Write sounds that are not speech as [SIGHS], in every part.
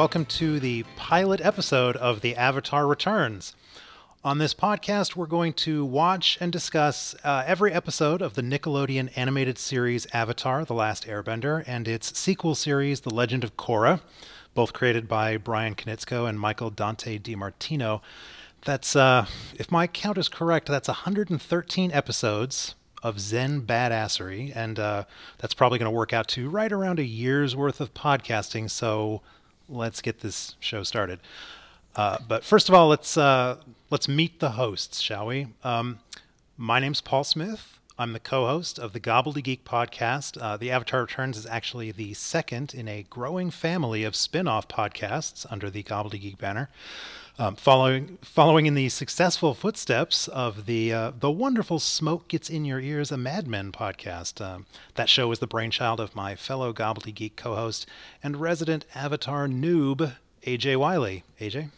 Welcome to the pilot episode of The Avatar Returns. On this podcast, we're going to watch and discuss uh, every episode of the Nickelodeon animated series Avatar The Last Airbender and its sequel series, The Legend of Korra, both created by Bryan Konietzko and Michael Dante DiMartino. That's, uh, if my count is correct, that's 113 episodes of Zen badassery, and uh, that's probably going to work out to right around a year's worth of podcasting. So let's get this show started. Uh, but first of all, let's uh, let's meet the hosts, shall we? Um, my name's Paul Smith. I'm the co-host of the Gobbledygeek podcast. Uh, the Avatar Returns is actually the second in a growing family of spin-off podcasts under the Gobbledygeek banner. Um, following following in the successful footsteps of the uh, the wonderful Smoke Gets in Your Ears, a Mad Men podcast. Um, that show was the brainchild of my fellow Gobbledygeek co-host and resident Avatar noob, AJ Wiley. AJ.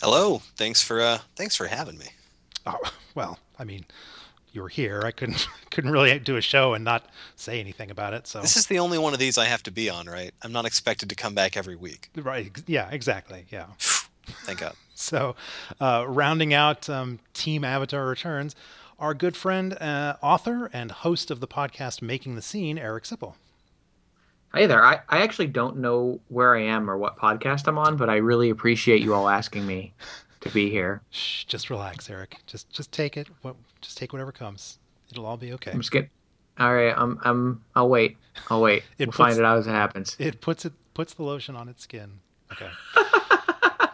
Hello. Thanks for uh, thanks for having me. Oh [LAUGHS] well, I mean, you were here. I couldn't [LAUGHS] couldn't really do a show and not say anything about it. So this is the only one of these I have to be on, right? I'm not expected to come back every week. Right. Yeah. Exactly. Yeah. Thank God. [LAUGHS] so, uh, rounding out um, Team Avatar Returns, our good friend, uh, author, and host of the podcast Making the Scene, Eric Sipple. Hey there. I, I actually don't know where I am or what podcast I'm on, but I really appreciate you all asking me to be here. [LAUGHS] Shh, just relax, Eric. Just just take it. Just take whatever comes. It'll all be okay. I'm just getting. All right. I'm I'm. I'll wait. I'll wait. it we'll puts, find it out as it happens. It puts it puts the lotion on its skin. Okay. [LAUGHS]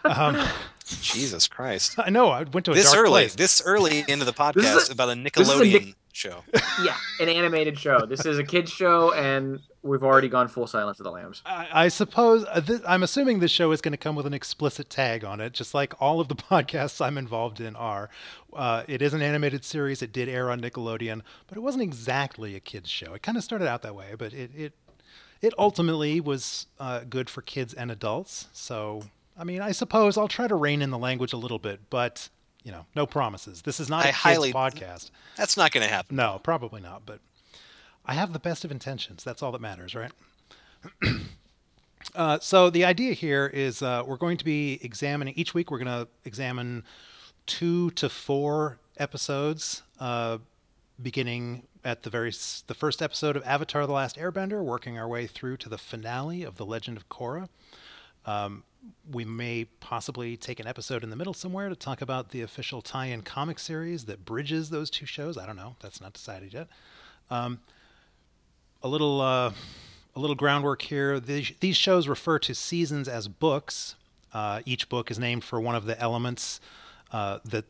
Um, [LAUGHS] Jesus Christ! I know. I went to this early. Place. This early into the podcast a, about a Nickelodeon a Nick- show. [LAUGHS] Yeah, an animated show. This is a kids show, and we've already gone full Silence of the Lambs. I, I suppose uh, th- I'm assuming this show is going to come with an explicit tag on it, just like all of the [LAUGHS] podcasts I'm involved in are. Uh, it is an animated series. It did air on Nickelodeon, but it wasn't exactly a kids show. It kind of started out that way, but it it it ultimately was uh, good for kids and adults. So I mean, I suppose I'll try to rein in the language a little bit, but you know, no promises. This is not a I highly, podcast. That's not going to happen. No, probably not. But I have the best of intentions. That's all that matters, right? [CLEARS THROAT] uh, so the idea here is uh, we're going to be examining each week. We're going to examine two to four episodes, uh, beginning at the very the first episode of Avatar: The Last Airbender, working our way through to the finale of The Legend of Korra. Um, we may possibly take an episode in the middle somewhere to talk about the official tie-in comic series that bridges those two shows. I don't know. That's not decided yet. Um, a little uh, a little groundwork here. These, these shows refer to seasons as books. Uh, each book is named for one of the elements uh, that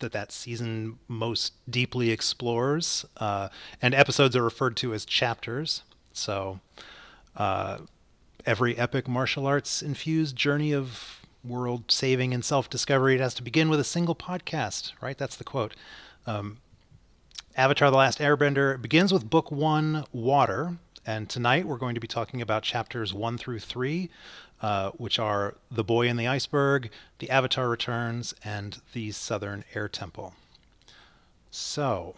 that that season most deeply explores, uh, and episodes are referred to as chapters. So uh, every epic martial arts infused journey of world saving and self discovery, it has to begin with a single podcast, right? That's the quote. Um, Avatar The Last Airbender begins with book one, Water. And tonight we're going to be talking about chapters one through three, uh, which are The Boy in the Iceberg, The Avatar Returns, and The Southern Air Temple. So,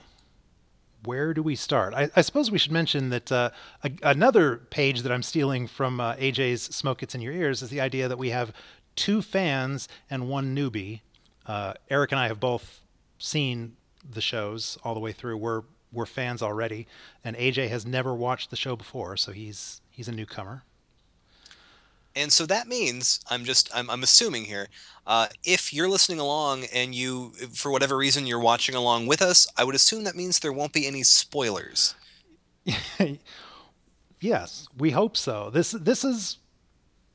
where do we start? I, I suppose we should mention that uh, a, another page that I'm stealing from uh, AJ's Smoke Gets in Your Ears is the idea that we have two fans and one newbie. Uh, Eric and I have both seen the shows all the way through. We're we're fans already, and AJ has never watched the show before, so he's he's a newcomer. And so that means I'm just I'm, I'm assuming here, uh, if you're listening along and you for whatever reason you're watching along with us, I would assume that means there won't be any spoilers. [LAUGHS] yes, we hope so. This this is,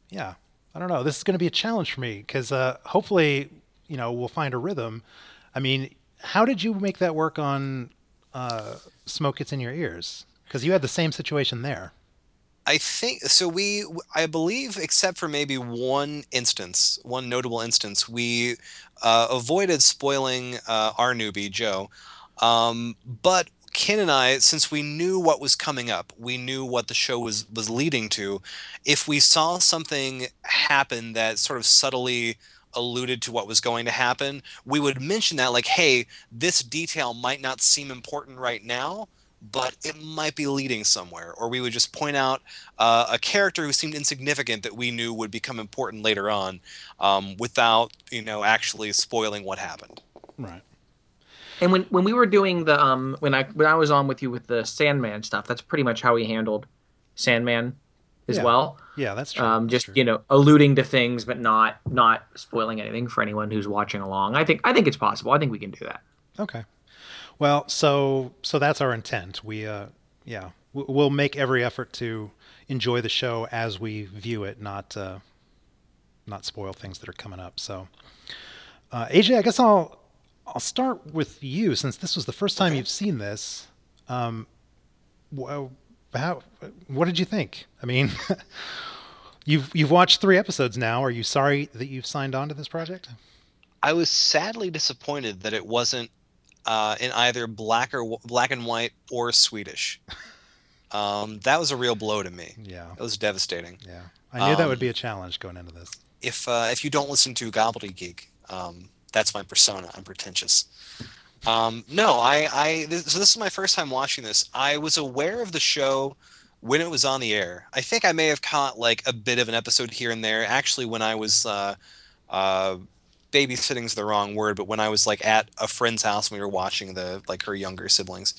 yeah, I don't know. This is going to be a challenge for me because uh, hopefully, you know, we'll find a rhythm. I mean, how did you make that work on uh, "Smoke Gets in Your Ears"? Because you had the same situation there. I think so. We, I believe, except for maybe one instance, one notable instance, we uh, avoided spoiling uh, our newbie Joe. Um, but Ken and I, since we knew what was coming up, we knew what the show was was leading to. If we saw something happen that sort of subtly alluded to what was going to happen, we would mention that, like, "Hey, this detail might not seem important right now." But it might be leading somewhere. Or we would just point out uh, a character who seemed insignificant that we knew would become important later on, um, without you know actually spoiling what happened. Right. And when when we were doing the um when I when I was on with you with the Sandman stuff, that's pretty much how we handled Sandman as Yeah. well. Yeah, that's true. Um, That's just true. you know, alluding to things, but not not spoiling anything for anyone who's watching along. I think I think it's possible. I think we can do that. Okay. Well, so so that's our intent. We uh, yeah, we'll make every effort to enjoy the show as we view it, not uh not spoil things that are coming up. So uh AJ, I guess I'll I'll start with you since this was the first time you've seen this. Um wh- how what did you think? I mean, [LAUGHS] you've you've watched 3 episodes now. Are you sorry that you've signed on to this project? I was sadly disappointed that it wasn't uh, in either black or black and white or Swedish. Um, that was a real blow to me. Yeah. It was devastating. Yeah. I knew that would Um, be a challenge going into this. If uh, if you don't listen to Gobbledygeek, um, that's my persona. I'm pretentious. Um, no, I, I this, so this is my first time watching this. I was aware of the show when it was on the air. I think I may have caught like a bit of an episode here and there. Actually, when I was uh, uh, babysitting's the wrong word, but when I was like at a friend's house and we were watching the like her younger siblings.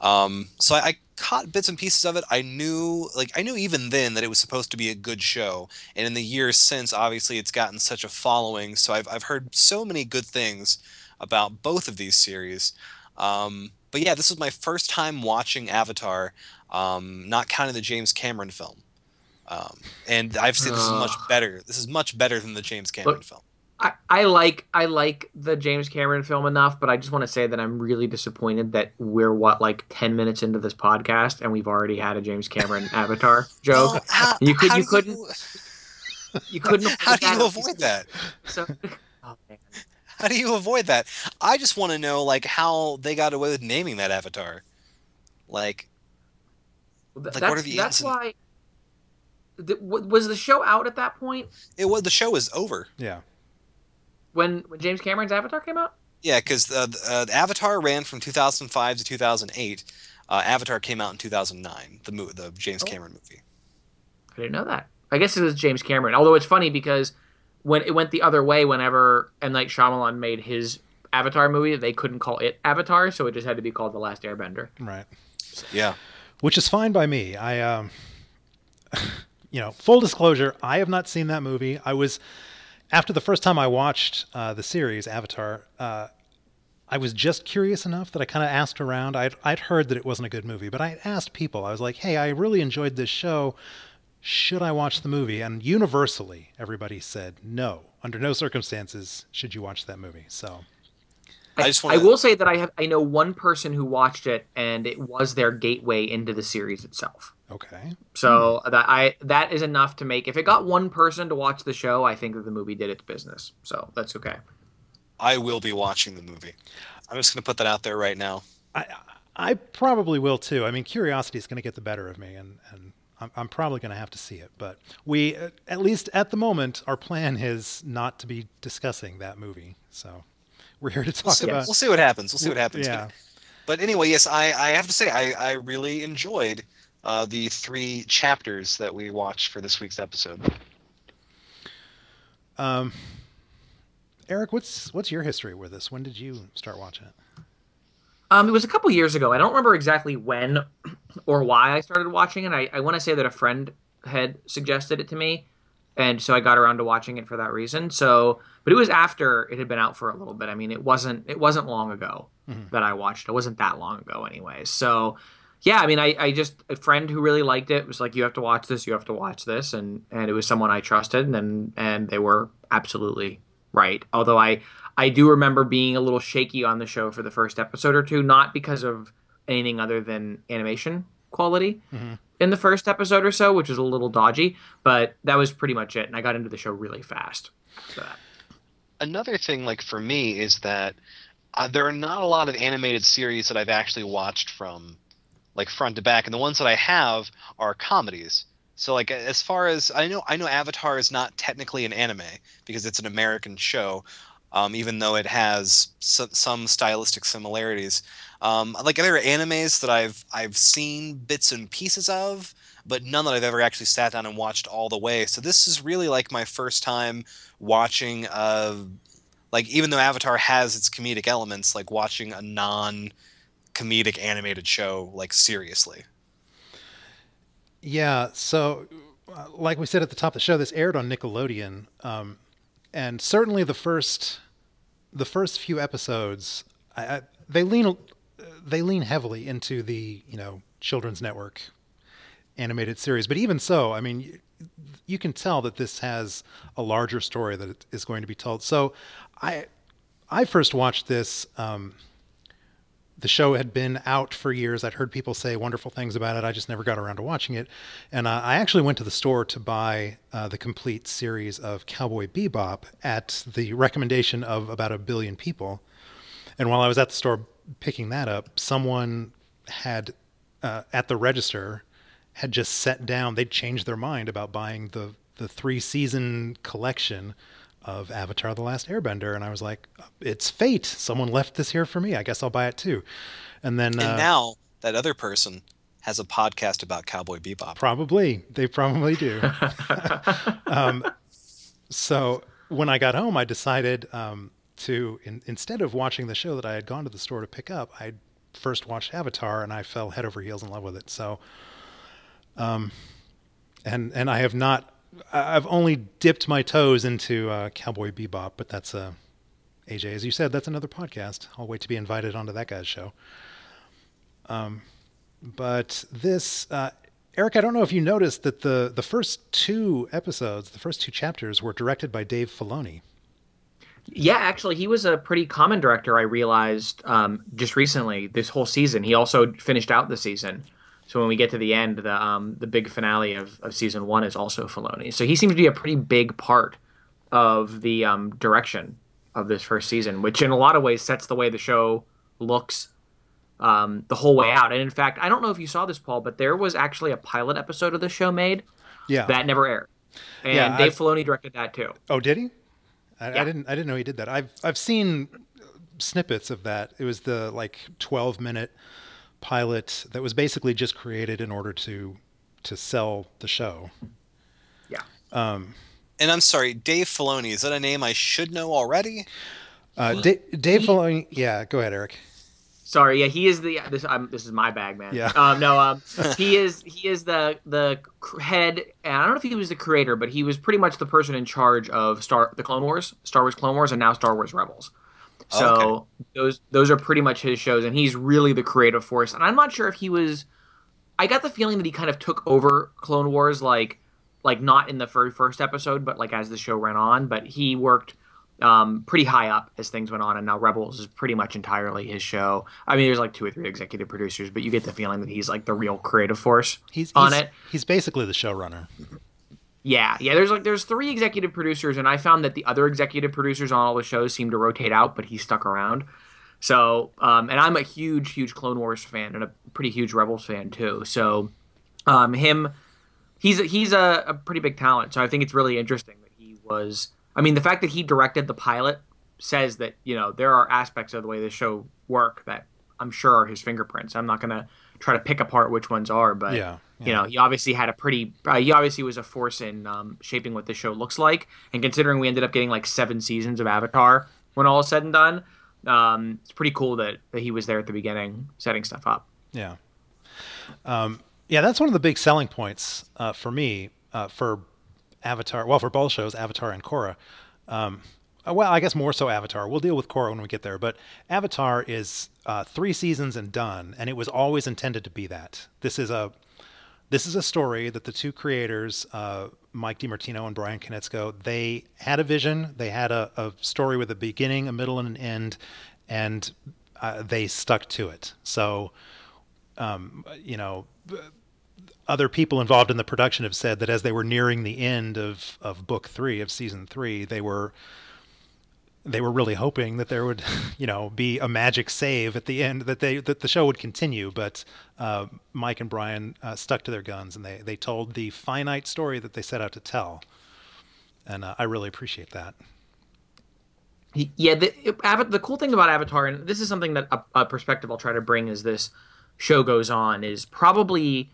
Um, so I, I caught bits and pieces of it. I knew like I knew even then that it was supposed to be a good show. And in the years since, obviously it's gotten such a following. So I've I've heard so many good things about both of these series. Um, but yeah, this was my first time watching Avatar, um, not counting the James Cameron film. Um, and I've seen this is much better. This is much better than the James Cameron film. I, I like I like the James Cameron film enough, but I just want to say that I'm really disappointed that we're what like ten minutes into this podcast and we've already had a James Cameron [LAUGHS] Avatar joke. Well, how, You could you couldn't You [LAUGHS] couldn't. How do you avoid avoid that? So, [LAUGHS] oh. How do you avoid that? I just want to know like how they got away with naming that avatar. Like Well, th- Like, that's what are the that's and- why. th- was the show out at that point it was the show was over. Yeah. When, when James Cameron's Avatar came out? Yeah, because uh, uh, the Avatar ran from 2005 to 2008. Uh, Avatar came out in 2009. The mo- the James Oh. Cameron movie. I didn't know that. I guess it was James Cameron. Although it's funny because when it went the other way, whenever M Night Shyamalan made his Avatar movie, they couldn't call it Avatar, so it just had to be called The Last Airbender. Right. Yeah. Which is fine by me. I, um, [LAUGHS] you know, full disclosure, I have not seen that movie. I was, after the first time I watched uh, the series Avatar, uh, I was just curious enough that I kind of asked around. I'd, I'd heard that it wasn't a good movie, but I asked people. I was like, hey, I really enjoyed this show. Should I watch the movie? And universally, everybody said no. Under no circumstances should you watch that movie. So, I I, just wanna- will say that I have I know one person who watched it, and it was their gateway into the series itself. Okay. So that I that is enough to make. If it got one person to watch the show, I think that the movie did its business. So that's okay. I will be watching the movie. I'm just going to put that out there right now. I I probably will too. I mean, curiosity is going to get the better of me, and and I'm, I'm probably going to have to see it. But we, uh, at least at the moment, our plan is not to be discussing that movie. So we're here to We'll talk see, about. we'll see what happens. We'll see what happens. Yeah. But, but anyway, yes, I, I have to say I, I really enjoyed uh, the three chapters that we watched for this week's episode. Um, Eric, what's what's your history with this? When did you start watching it? Um, it was a couple years ago. I don't remember exactly when or why I started watching it. I, I want to say that a friend had suggested it to me, and so I got around to watching it for that reason. So, but it was after it had been out for a little bit. I mean, it wasn't it wasn't long ago Mhm. that I watched. It wasn't that long ago, anyway. So, yeah, I mean, I, I just a friend who really liked it was like, "You have to watch this. You have to watch this," and and it was someone I trusted, and and they were absolutely right. Although I I do remember being a little shaky on the show for the first episode or two, not because of anything other than animation quality Mhm. in the first episode or so, which was a little dodgy, but that was pretty much it. And I got into the show really fast. Another thing, like for me, is that uh, there are not a lot of animated series that I've actually watched from like front to back, and the ones that I have are comedies. So like as far as I know, I know Avatar is not technically an anime because it's an American show. um, even though it has some stylistic similarities. Um, like there are animes that I've I've seen bits and pieces of, but none that I've ever actually sat down and watched all the way. So this is really like my first time watching a like even though Avatar has its comedic elements, like watching a non comedic animated show like seriously. Yeah. So, uh, like we said at the top of the show, this aired on Nickelodeon, um, and certainly the first the first few episodes, I, I, they lean they lean heavily into the you know children's network animated series. But even so, I mean, you, you can tell that this has a larger story that is going to be told. So, I I first watched this. Um, the show had been out for years. I'd heard people say wonderful things about it. I just never got around to watching it. And uh, I actually went to the store to buy uh, the complete series of Cowboy Bebop at the recommendation of about a billion people. And while I was at the store picking that up, someone had uh, at the register had just set down. They'd changed their mind about buying the the three season collection of Avatar: The Last Airbender, and I was like, "It's fate. Someone left this here for me. I guess I'll buy it too." And then, And uh, now that other person has a podcast about Cowboy Bebop. probably they probably do. [LAUGHS] um, so when I got home, I decided um, to in, instead of watching the show that I had gone to the store to pick up, I first watched Avatar, and I fell head over heels in love with it. So, um, and and I have not. I've only dipped my toes into uh, Cowboy Bebop, but that's a AJ, as you said, that's another podcast. I'll wait to be invited onto that guy's show. Um, but this, uh, Eric, I don't know if you noticed that the the first two episodes, the first two chapters, were directed by Dave Filoni. Yeah, actually, he was a pretty common director. I realized um, just recently this whole season. He also finished out the season. So when we get to the end, the um, the big finale of, of season one is also Filoni. So he seems to be a pretty big part of the um, direction of this first season, which in a lot of ways sets the way the show looks um, the whole way out. And in fact, I don't know if you saw this, Paul, but there was actually a pilot episode of the show made Yeah. that never aired, and Yeah, Dave I've- Filoni directed that too. oh, did he? I, I didn't. I didn't know he did that. I've I've seen snippets of that. It was the like twelve minute pilot that was basically just created in order to to sell the show. Yeah. Um, And I'm sorry, Dave Filoni, is that a name I should know already? uh, Da- Dave Filoni. Yeah, go ahead, Eric. Sorry, yeah, he is the this. Um, this is my bag, man. Yeah. Um, no, um, [LAUGHS] he is he is the the head. And I don't know if he was the creator, but he was pretty much the person in charge of Star the Clone Wars, Star Wars Clone Wars, and now Star Wars Rebels. So Oh, those those are pretty much his shows, and he's really the creative force. And I'm not sure if he was. I got the feeling that he kind of took over Clone Wars, like like not in the very first episode, but like as the show ran on. But he worked um, pretty high up as things went on, and now Rebels is pretty much entirely his show. I mean, there's like two or three executive producers, but you get the feeling that he's like the real creative force He's on he's, it. He's basically the showrunner. Yeah, yeah. There's like there's three executive producers, and I found that the other executive producers on all the shows seem to rotate out, but he stuck around. So, um, and I'm a huge, huge Clone Wars fan and a pretty huge Rebels fan too. So, um, him, he's he's a, a pretty big talent. So I think it's really interesting that he was. I mean, the fact that he directed the pilot says that you know there are aspects of the way the show work that I'm sure are his fingerprints. I'm not gonna try to pick apart which ones are, but Yeah, you know, he obviously had a pretty. Uh, he obviously was a force in um, shaping what the show looks like, and considering we ended up getting like seven seasons of Avatar when all is said and done, um, it's pretty cool that, that he was there at the beginning setting stuff up. Yeah. Um, yeah, that's one of the big selling points uh, for me uh, for Avatar. Well, for both shows, Avatar and Korra. Um, uh, well, I guess more so Avatar. We'll deal with Korra when we get there. But Avatar is uh, three seasons and done, and it was always intended to be that. This is a this is a story that the two creators, uh, Mike DiMartino and Bryan Konietzko, they had a vision. They had a, a story with a beginning, a middle, and an end, and uh, they stuck to it. So, um, you know, other people involved in the production have said that as they were nearing the end of, of book three of season three, they were they were really hoping that there would, [LAUGHS] you know, be a magic save at the end that they that the show would continue. But uh, Mike and Bryan uh, stuck to their guns and they they told the finite story that they set out to tell, and uh, I really appreciate that. Yeah, the the cool thing about Avatar, and this is something that a, a perspective I'll try to bring as this show goes on, is probably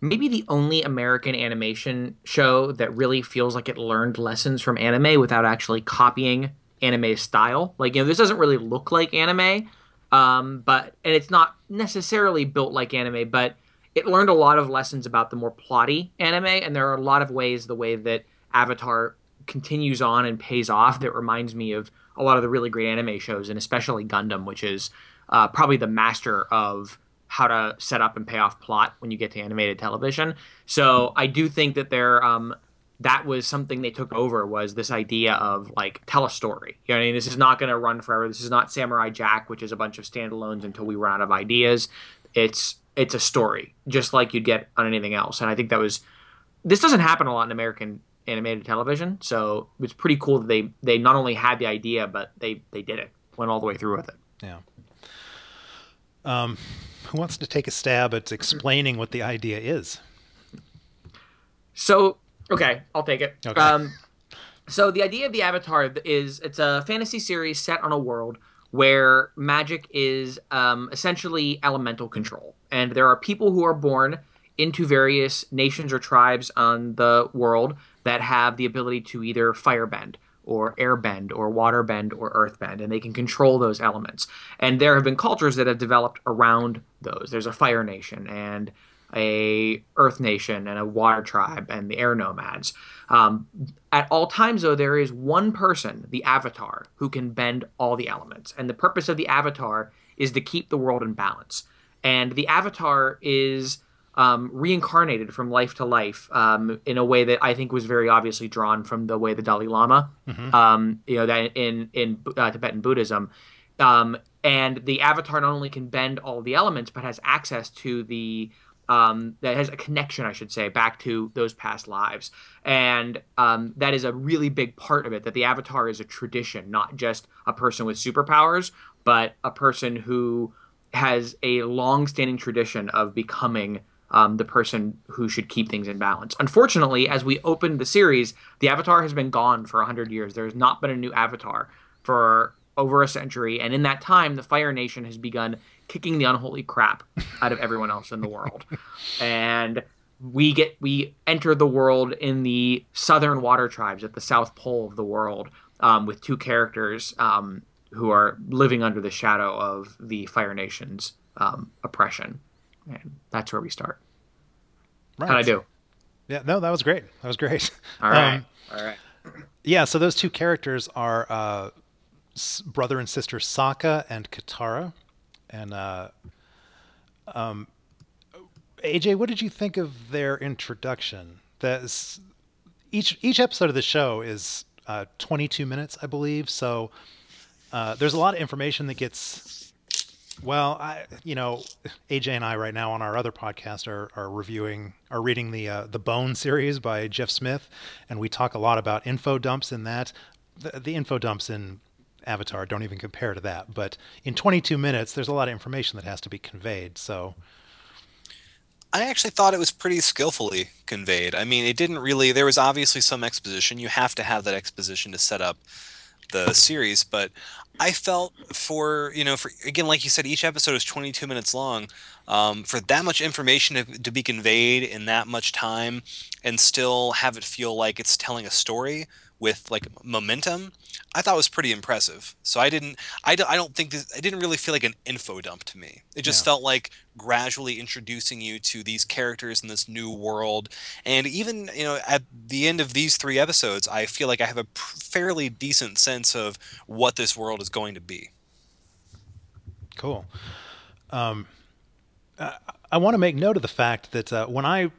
maybe the only American animation show that really feels like it learned lessons from anime without actually copying anime style. Like, you know, this doesn't really look like anime, um, but and it's not necessarily built like anime, but it learned a lot of lessons about the more plotty anime, and there are a lot of ways the way that Avatar continues on and pays off that reminds me of a lot of the really great anime shows, and especially Gundam, which is uh, probably the master of how to set up and pay off plot when you get to animated television. So I do think that there, um, that was something they took over was this idea of like tell a story. You know, I mean, this is not going to run forever. This is not Samurai Jack, which is a bunch of standalones until we run out of ideas. It's it's a story, just like you'd get on anything else. And I think that was this doesn't happen a lot in American animated television. So it's pretty cool that they they not only had the idea, but they they did it, went all the way through with it. Yeah. Um, who wants to take a stab at explaining what the idea is? So okay, I'll take it. Okay. Um, so the idea of the Avatar is it's a fantasy series set on a world where magic is um, essentially elemental control, and there are people who are born into various nations or tribes on the world that have the ability to either firebend or airbend or waterbend or earthbend, and they can control those elements. And there have been cultures that have developed around those. There's a fire nation and a earth nation and a water tribe and the air nomads. Um, at all times, though, there is one person, the avatar, who can bend all the elements. And the purpose of the avatar is to keep the world in balance. And the avatar is um, reincarnated from life to life um, in a way that I think was very obviously drawn from the way the Dalai Lama, mm-hmm. um, you know, that in in uh, Tibetan Buddhism, um, and the avatar not only can bend all the elements but has access to the um, that has a connection, I should say, back to those past lives, and um, that is a really big part of it. That the avatar is a tradition, not just a person with superpowers, but a person who has a long-standing tradition of becoming um, the person who should keep things in balance. Unfortunately, as we opened the series, the Avatar has been gone for 100 years. There has not been a new Avatar for over a century. And in that time, the Fire Nation has begun kicking the unholy crap out of everyone else in the world. [LAUGHS] and we get we enter the world in the southern water tribes at the south pole of the world um, with two characters um, who are living under the shadow of the Fire Nation's um, oppression and that's where we start. Right. How'd I do? Yeah, no, that was great. That was great. [LAUGHS] All right. Um, All right. Yeah, so those two characters are uh, brother and sister Sokka and Katara. And uh, um, AJ, what did you think of their introduction? That's, each each episode of the show is uh, 22 minutes, I believe. So uh, there's a lot of information that gets well, I, you know, AJ and I right now on our other podcast are, are reviewing, are reading the uh, the Bone series by Jeff Smith, and we talk a lot about info dumps in that. The, the info dumps in Avatar don't even compare to that. But in 22 minutes, there's a lot of information that has to be conveyed. So, I actually thought it was pretty skillfully conveyed. I mean, it didn't really. There was obviously some exposition. You have to have that exposition to set up the series, but I felt for you know for again like you said each episode is 22 minutes long um, for that much information to, to, be conveyed in that much time and still have it feel like it's telling a story with like momentum i thought was pretty impressive. So i didn't i, I don't think this it didn't really feel like an info dump to me. It just yeah. felt like gradually introducing you to these characters in this new world. And even you know at the end of these three episodes i feel like i have a fairly decent sense of what this world is going to be. Cool. Um, I, I want to make note of the fact that uh, when I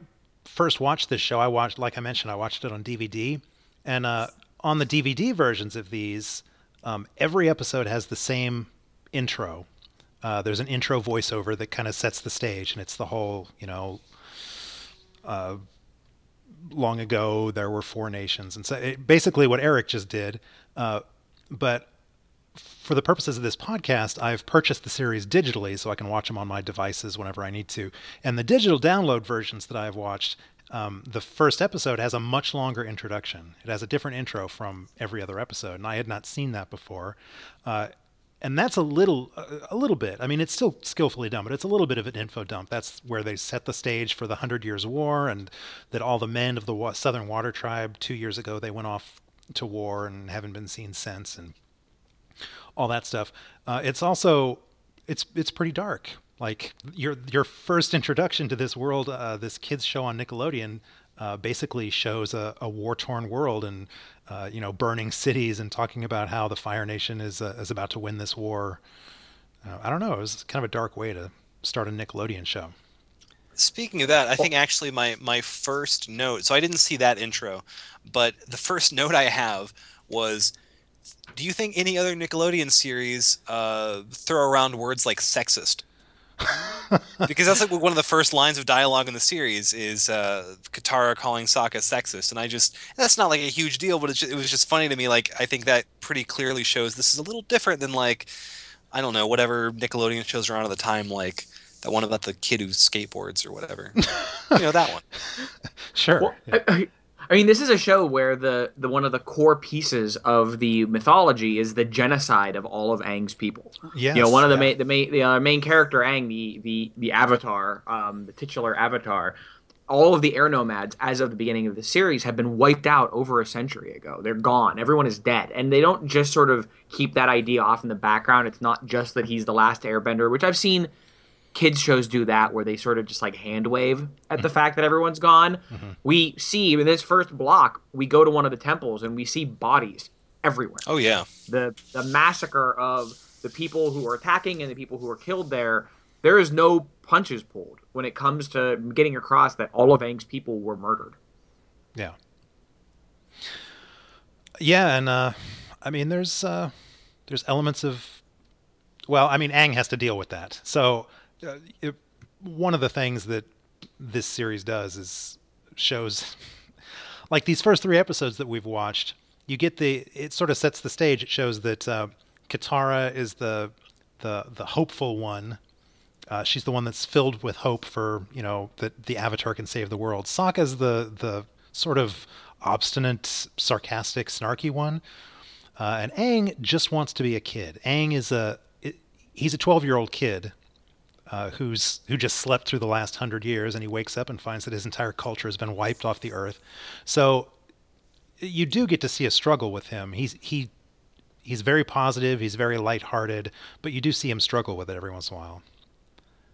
first watched this show, I watched, like I mentioned, I watched it on DVD, and uh, on the DVD versions of these, um, every episode has the same intro. Uh, there's an intro voiceover that kind of sets the stage, and it's the whole, you know, uh, long ago there were four nations, and so it, basically what Eric just did. Uh, but for the purposes of this podcast, I've purchased the series digitally so I can watch them on my devices whenever I need to. And the digital download versions that I've watched Um, the first episode has a much longer introduction. It has a different intro from every other episode, and I had not seen that before. Uh, and that's a little a little bit i mean it's still skillfully done but it's a little bit of an info dump that's where they set the stage for the hundred years war and that all the men of the southern water tribe two years ago they went off to war and haven't been seen since and all that stuff uh, it's also it's it's pretty dark like your your first introduction to this world uh, this kids show on nickelodeon uh, basically shows a, a war torn world and uh, you know burning cities and talking about how the Fire Nation is uh, is about to win this war. Uh, I don't know. It was kind of a dark way to start a Nickelodeon show. Speaking of that, I think actually my my first note. So I didn't see that intro, but the first [LAUGHS] note I have was. Do you think any other Nickelodeon series uh, throw around words like sexist? [LAUGHS] because that's like one of the first lines of dialogue in the series is uh, Katara calling Sokka sexist, and I just that's not like a huge deal, but just, it was just funny to me. Like I think that pretty clearly shows this is a little different than like I don't know whatever Nickelodeon shows around at the time, like that one about the kid who skateboards or whatever. [LAUGHS] you know that one. Sure. Well, yeah. I, I mean, this is a show where the, the one of the core pieces of the mythology is the genocide of all of Aang's people. Yes, you know, one of the yeah. main the main the uh, main character Aang, the the the Avatar, um, the titular Avatar. All of the air nomads, as of the beginning of the series, have been wiped out over a century ago. They're gone. Everyone is dead, and they don't just sort of keep that idea off in the background. It's not just that he's the last Airbender, which I've seen kids shows do that where they sort of just like hand wave at the fact that everyone's gone. Mm-hmm. We see in this first block, we go to one of the temples and we see bodies everywhere. Oh yeah. The the massacre of the people who are attacking and the people who are killed there, there is no punches pulled when it comes to getting across that all of Aang's people were murdered. Yeah. Yeah, and uh I mean there's uh there's elements of well, I mean Aang has to deal with that. So uh, it, one of the things that this series does is shows [LAUGHS] like these first three episodes that we've watched you get the it sort of sets the stage. It shows that uh, katara is the the the hopeful one. Uh, she's the one that's filled with hope for you know that the avatar can save the world. Sokka's the the sort of obstinate sarcastic snarky one. Uh, and Aang just wants to be a kid. Aang is a he's a 12 year old kid uh, who's who just slept through the last hundred years, and he wakes up and finds that his entire culture has been wiped off the earth. So you do get to see a struggle with him. He's he he's very positive. He's very lighthearted, but you do see him struggle with it every once in a while.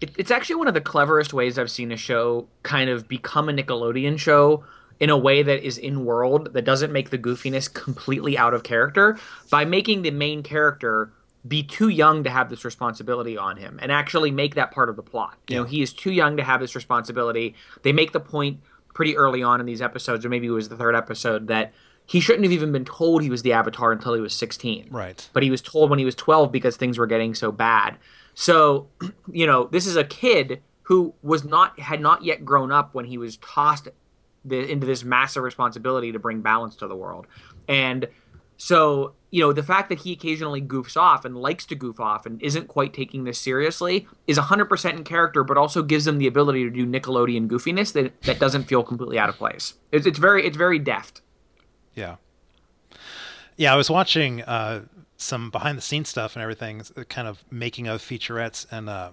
It, it's actually one of the cleverest ways I've seen a show kind of become a Nickelodeon show in a way that is in world that doesn't make the goofiness completely out of character by making the main character be too young to have this responsibility on him and actually make that part of the plot. You Yeah. know, he is too young to have this responsibility. They make the point pretty early on in these episodes, or maybe it was the third episode, that he shouldn't have even been told he was the Avatar until he was 16. Right. But he was told when he was 12 because things were getting so bad. So, [CLEARS THROAT] you know, this is a kid who was not had not yet grown up when he was tossed the, into this massive responsibility to bring balance to the world. And so, you know, the fact that he occasionally goofs off and likes to goof off and isn't quite taking this seriously is 100% in character, but also gives him the ability to do Nickelodeon goofiness that, that doesn't feel completely out of place. It's, it's very it's very deft. Yeah. Yeah, I was watching uh, some behind the scenes stuff and everything, kind of making of featurettes, and uh,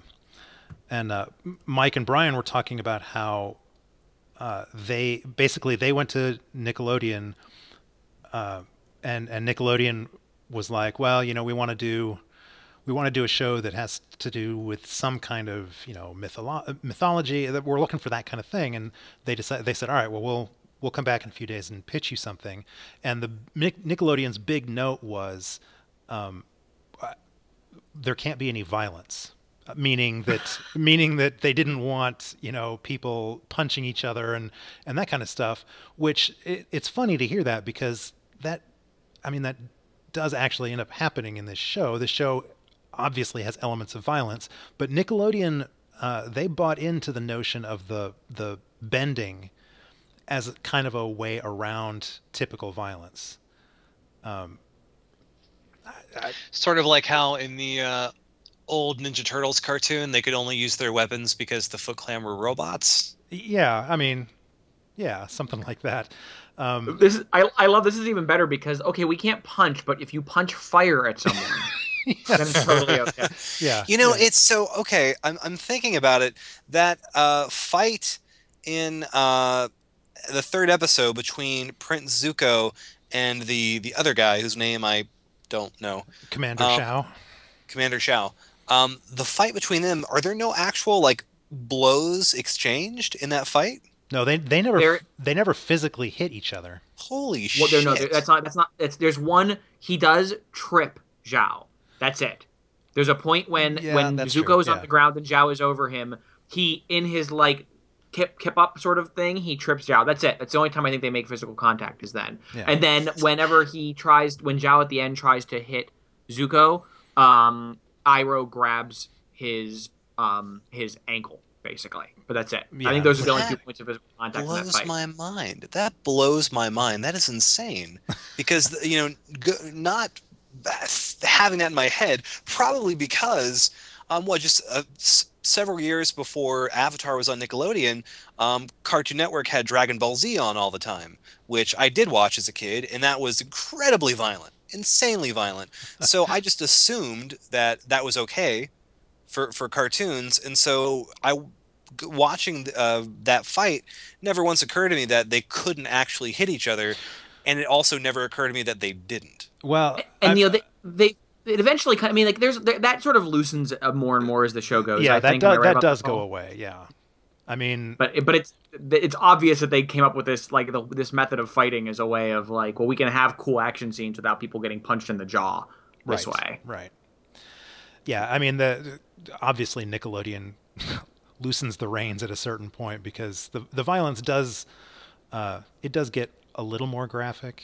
and uh, Mike and Bryan were talking about how uh, they basically they went to Nickelodeon, uh, and and Nickelodeon was like, well, you know, we want to do we want to do a show that has to do with some kind of you know mytholo- mythology that we're looking for that kind of thing. And they decided they said all right well we'll we'll come back in a few days and pitch you something. And the nickelodeon's big note was um, uh, there can't be any violence. Uh, meaning that [LAUGHS] meaning that they didn't want you know people punching each other and and that kind of stuff which it, it's funny to hear that because that i mean that does actually end up happening in this show the show obviously has elements of violence, but Nickelodeon uh, they bought into the notion of the the bending as kind of a way around typical violence. Um, Sort of like how in the uh, old Ninja Turtles cartoon they could only use their weapons because the Foot Clan were robots. yeah, I mean, Yeah, something like that. Um, This is, I I love this is even better because okay we can't punch but if you punch fire at someone [LAUGHS] then it's totally okay. [LAUGHS] yeah, You know, yeah. it's so okay. I'm I'm thinking about it. That uh, fight in uh, the third episode between Prince Zuko and the the other guy whose name I don't know, Commander um, Zhao. Commander Zhao. Um, the fight between them. Are there no actual like blows exchanged in that fight? No, they they never There- they never physically hit each other. Holy Well, shit! no, that's not. That's not. It's there's one. He does trip Zhao. That's it. There's a point when Yeah, when that's true, Zuko's yeah. on the ground and Zhao is over him. He in his like kip kip up sort of thing. He trips Zhao. That's it. That's the only time I think they make physical contact is then. Yeah. And then whenever he tries, when Zhao at the end tries to hit Zuko, um, Iroh grabs his um his ankle basically. But that's it. I think those are the only two points of physical contact in that blows fight. my mind. That blows my mind. That is insane. [LAUGHS] Because you know, go, not having that in my head, probably because um, what just uh, s- several years before Avatar was on Nickelodeon, um, Cartoon Network had Dragon Ball Z on all the time, which I did watch as a kid, and that was incredibly violent, insanely violent. So I just assumed that that was okay for for cartoons, and so I g- watching uh, that fight never once occurred to me that they couldn't actually hit each other, and it also never occurred to me that they didn't. Well, and I- you know they, they it eventually kind of, I mean like there's there, that sort of loosens uh, more and more as the show goes. yeah, I that think, Am does that does go away. Yeah, I mean, But but it's it's obvious that they came up with this like the, this method of fighting as a way of like well we can have cool action scenes without people getting punched in the jaw this right, way. right? Yeah, I mean, the obviously Nickelodeon [LAUGHS] loosens the reins at a certain point because the the violence does uh, it does get a little more graphic.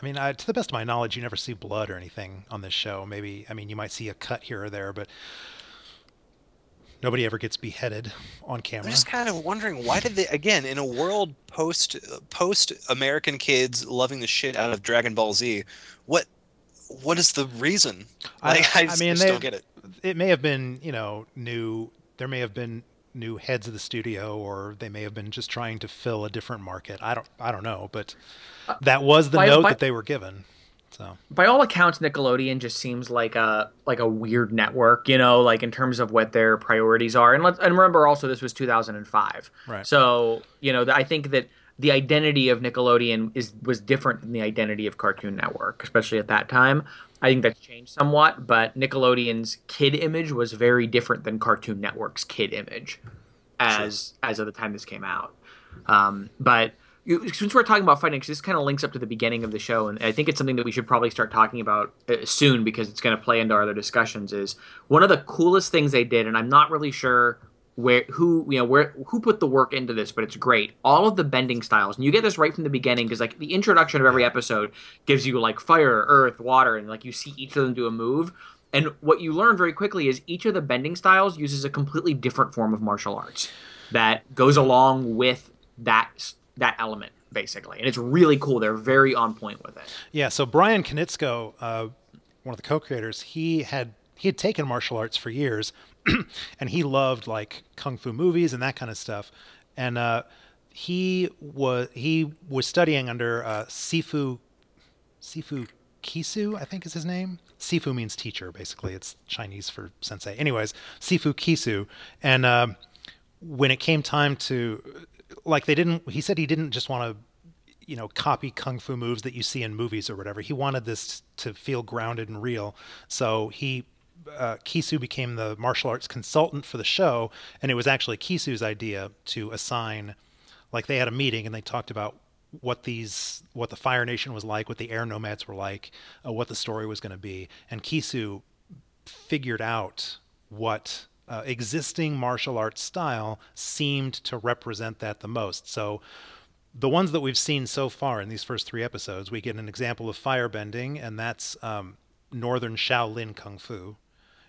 I mean, I, to the best of my knowledge, you never see blood or anything on this show. Maybe, I mean, you might see a cut here or there, but nobody ever gets beheaded on camera. I'm just kind of wondering why did they again in a world post post American kids loving the shit out of Dragon Ball Z, what what is the reason? I- Like, I, I just, mean, they- don't get it. It may have been, you know, new. There may have been new heads of the studio, or they may have been just trying to fill a different market. I don't, I don't know, but that was the by- note by- that they were given. So By all accounts, Nickelodeon just seems like a like a weird network, you know, like in terms of what their priorities are. And let's and remember also this was 2005, Right. So you know, I think that the identity of Nickelodeon is was different than the identity of Cartoon Network, especially at that time. I think that's changed somewhat, but Nickelodeon's kid image was very different than Cartoon Network's kid image, as as of the time this came out. Um, but you, since we're talking about fighting, 'cause this kind of links up to the beginning of the show, and I think it's something that we should probably start talking about uh, soon because it's going to play into our other discussions. Is one of the coolest things they did, and I'm not really sure where who you know where who put the work into this, but it's great. All of the bending styles, and you get this right from the beginning because like the introduction of every episode gives you like fire, earth, water, and like you see each of them do a move. And what you learn very quickly is each of the bending styles uses a completely different form of martial arts that goes along with that that element basically, and it's really cool. They're very on point with it. yeah, so Bryan Konietzko, uh, one of the co-creators, he had he had taken martial arts for years, [CLEARS THROAT] and he loved like kung fu movies and that kind of stuff, and uh, he was he was studying under uh, Sifu Sifu Kisu, I think is his name. Sifu means teacher, basically. It's Chinese for sensei. Anyways, Sifu Kisu. And um when it came time to, like, they didn't, he said he didn't just want to, you know, copy kung fu moves that you see in movies or whatever. He wanted this to feel grounded and real. So he, uh, Kisu became the martial arts consultant for the show. And it was actually Kisu's idea to assign, like, they had a meeting and they talked about what these what the Fire Nation was like, what the Air Nomads were like, uh, what the story was going to be, and Kisu figured out what uh, existing martial arts style seemed to represent that the most. So the ones that we've seen so far in these first three episodes, we get an example of firebending, and that's um, Northern Shaolin Kung Fu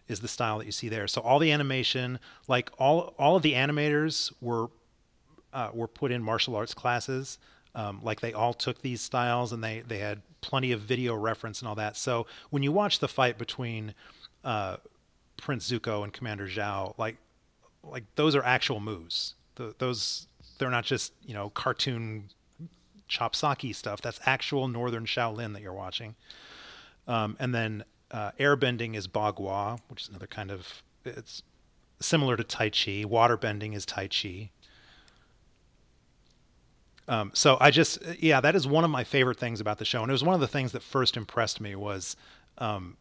is the style that you see there. So all the animation, like all all of the animators were uh, were put in martial arts classes. Um, like they all took these styles and they they had plenty of video reference and all that. So when you watch the fight between uh, Prince Zuko and Commander Zhao, like like those are actual moves. The, those they're not just you know cartoon chopsocky stuff. That's actual Northern Shaolin that you're watching. Um, and then uh, airbending is Bagua, which is another kind of it's similar to Tai Chi. Waterbending is Tai Chi. Um, so I just yeah, that is one of my favorite things about the show, and it was one of the things that first impressed me was, um,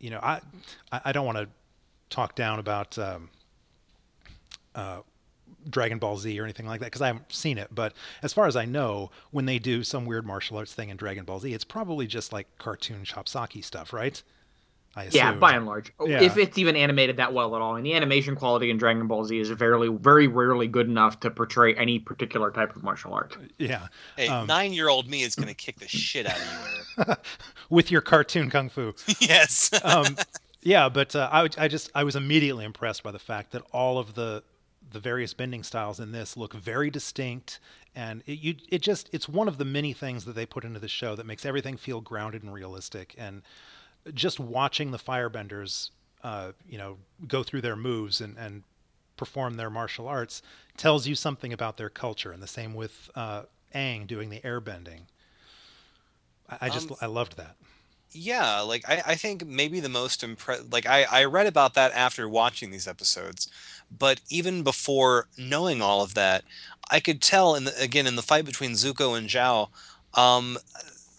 you know, I I don't want to talk down about um, uh, Dragon Ball Z or anything like that because I haven't seen it. But as far as I know, when they do some weird martial arts thing in Dragon Ball Z, it's probably just like cartoon chopsocky stuff, right? I assume. Yeah, by and large, yeah. if it's even animated that well at all, and the animation quality in Dragon Ball Z is very, very rarely good enough to portray any particular type of martial art. Yeah, hey, um, nine-year-old me is going to kick the shit out of you [LAUGHS] with your cartoon kung fu. [LAUGHS] yes. um, yeah, but uh, I, I just I was immediately impressed by the fact that all of the the various bending styles in this look very distinct and it, you, it just it's one of the many things that they put into the show that makes everything feel grounded and realistic and just watching the firebenders, uh, you know, go through their moves and, and perform their martial arts tells you something about their culture. And the same with uh, Aang doing the airbending. I, I just um, I loved that. Yeah, like I, I think maybe the most impressive. Like I, I read about that after watching these episodes, but even before knowing all of that, I could tell in the, again in the fight between Zuko and Zhao, um,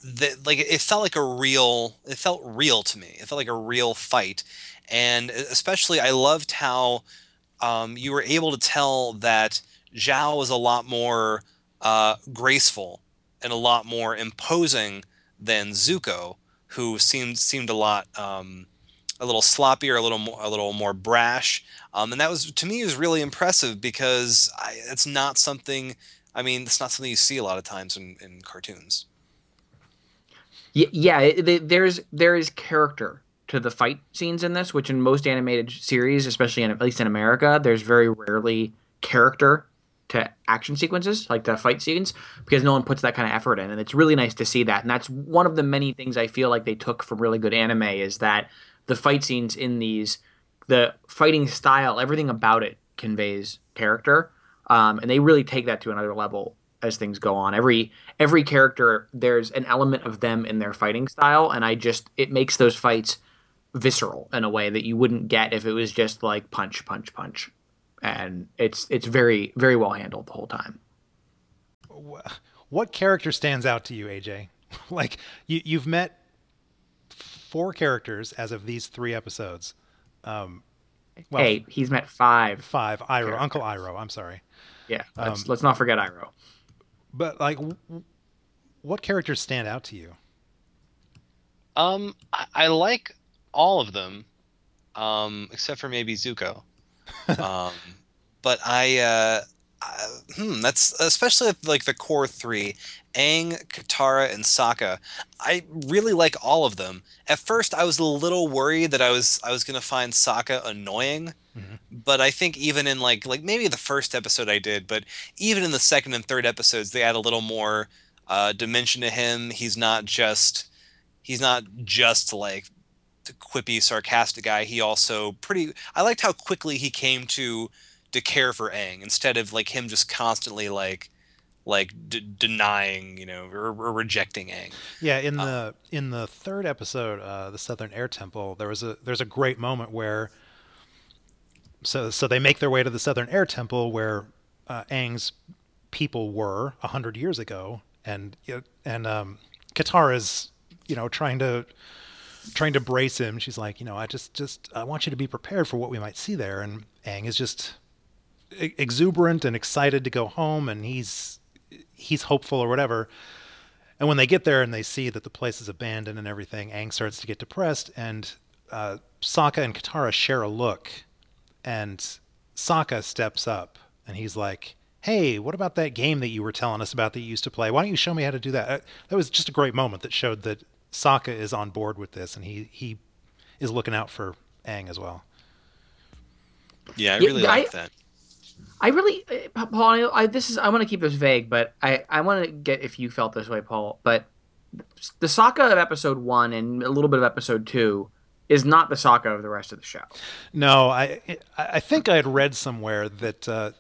that like it felt like a real it felt real to me it felt like a real fight and especially i loved how um, you were able to tell that zhao was a lot more uh, graceful and a lot more imposing than zuko who seemed seemed a lot um, a little sloppier a little more a little more brash. Um, and that was to me was really impressive because I, it's not something i mean it's not something you see a lot of times in, in cartoons. Yeah, there's there is character to the fight scenes in this, which in most animated series, especially in, at least in America, there's very rarely character to action sequences like the fight scenes because no one puts that kind of effort in and it's really nice to see that and that's one of the many things i feel like they took from really good anime is that the fight scenes in these the fighting style everything about it conveys character um, and they really take that to another level as things go on. Every every character there's an element of them in their fighting style and I just it makes those fights visceral in a way that you wouldn't get if it was just like punch punch punch. And it's it's very very well handled the whole time. What character stands out to you, AJ? [LAUGHS] like you you've met four characters as of these 3 episodes. Um well, hey, he's met five. Five. Iroh, Uncle Iroh. I'm sorry. Yeah, let's um, let's not forget Iroh. But like, what characters stand out to you? Um, I, I like all of them, um, except for maybe Zuko. [LAUGHS] um, but I, uh, I, hmm, that's especially like the core three: Aang, Katara, and Sokka. I really like all of them. At first, I was a little worried that I was I was gonna find Sokka annoying Mm-hmm. But I think even in like like maybe the first episode I did, but even in the second and third episodes, they add a little more uh, dimension to him. He's not just he's not just like quippy, sarcastic guy. He also pretty. I liked how quickly he came to to care for Aang instead of like him just constantly like like d- denying, you know, or, or, rejecting Aang. Yeah, in uh, the in the third episode, uh, the Southern Air Temple, there was a there's a great moment where so so they make their way to the Southern Air Temple where uh, Aang's people were a hundred years ago, and and um, Katara's you know trying to trying to brace him. She's like, you know, I just just I want you to be prepared for what we might see there. And Aang is just exuberant and excited to go home, and he's he's hopeful or whatever. And when they get there and they see that the place is abandoned and everything, Aang starts to get depressed, and uh, Sokka and Katara share a look and Sokka steps up and he's like, "Hey, what about that game that you were telling us about that you used to play? Why don't you show me how to do that?" Uh, that was just a great moment that showed that Sokka is on board with this and he he is looking out for Aang as well. Yeah, I really yeah, like that. I really, uh, Paul. I, this is. I want to keep this vague, but I I want to get if you felt this way, Paul. But the Sokka of episode one and a little bit of episode two is not the Sokka of the rest of the show. No, I I think I had read somewhere that uh,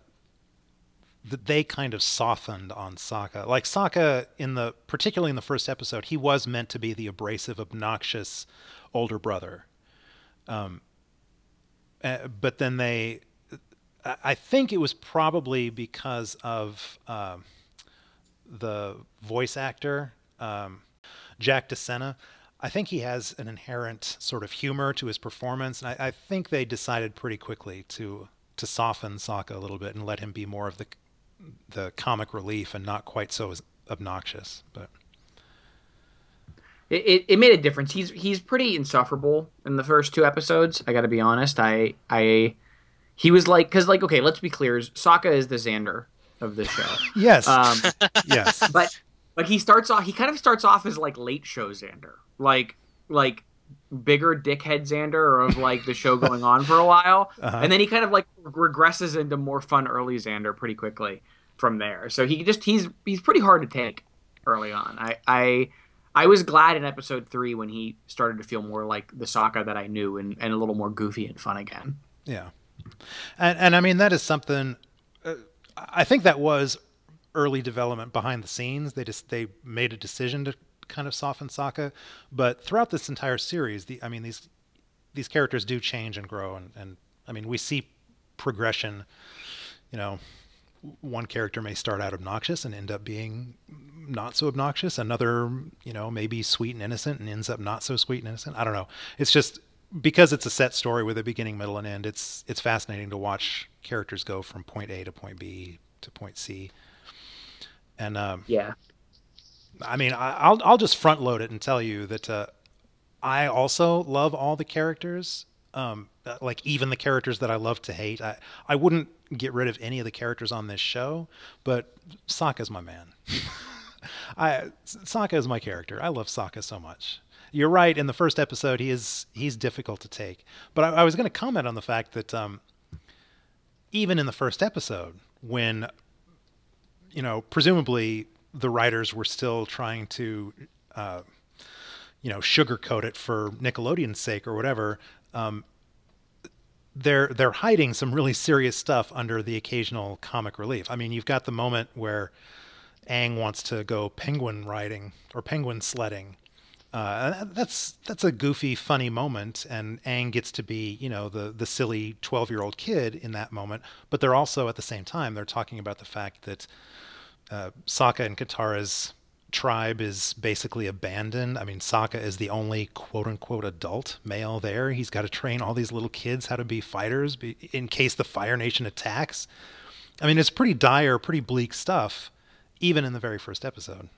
they kind of softened on Sokka. Like Sokka in the particularly in the first episode, he was meant to be the abrasive, obnoxious older brother. Um, uh, but then they, I think it was probably because of uh, the voice actor um, Jack DeSena. I think he has an inherent sort of humor to his performance, and I, I think they decided pretty quickly to to soften Sokka a little bit and let him be more of the the comic relief and not quite so obnoxious. But it, it, it, made a difference. He's he's pretty insufferable in the first two episodes. I got to be honest. I I he was like because like okay, let's be clear. Sokka is the Xander of the show. [LAUGHS] yes. Um, [LAUGHS] yes. But but he starts off. He kind of starts off as like late show Xander, like like bigger dickhead Xander of like the show going on for a while, [LAUGHS] uh-huh. and then he kind of like regresses into more fun early Xander pretty quickly from there. So he just he's he's pretty hard to take early on. I I I was glad in episode three when he started to feel more like the Sokka that I knew and, and a little more goofy and fun again. Yeah, and and I mean that is something. Uh, I think that was early development behind the scenes. They just they made a decision to kind of soften Sokka, but throughout this entire series, the I mean these these characters do change and grow, and and I mean we see progression. You know, one character may start out obnoxious and end up being not so obnoxious. Another, you know, maybe sweet and innocent and ends up not so sweet and innocent. I don't know. It's just because it's a set story with a beginning, middle, and end. It's it's fascinating to watch characters go from point A to point B to point C. And um, yeah, I mean, I, will I'll just front load it and tell you that uh, I also love all the characters. Um, like even the characters that I love to hate. I I wouldn't get rid of any of the characters on this show, but Sokka's my man. [LAUGHS] I Sokka is my character. I love Sokka so much. You're right. In the first episode, he is he's difficult to take. But I, I was going to comment on the fact that um, even in the first episode, when you know, presumably the writers were still trying to, uh, you know, sugarcoat it for Nickelodeon's sake or whatever. Um, they're they're hiding some really serious stuff under the occasional comic relief. I mean, you've got the moment where Aang wants to go penguin riding or penguin sledding. Uh, that's that's a goofy, funny moment, and Aang gets to be, you know, the the silly twelve year old kid in that moment. But they're also at the same time they're talking about the fact that uh, Sokka and Katara's tribe is basically abandoned. I mean, Sokka is the only quote unquote adult male there. He's got to train all these little kids how to be fighters in case the Fire Nation attacks. I mean, it's pretty dire, pretty bleak stuff, even in the very first episode.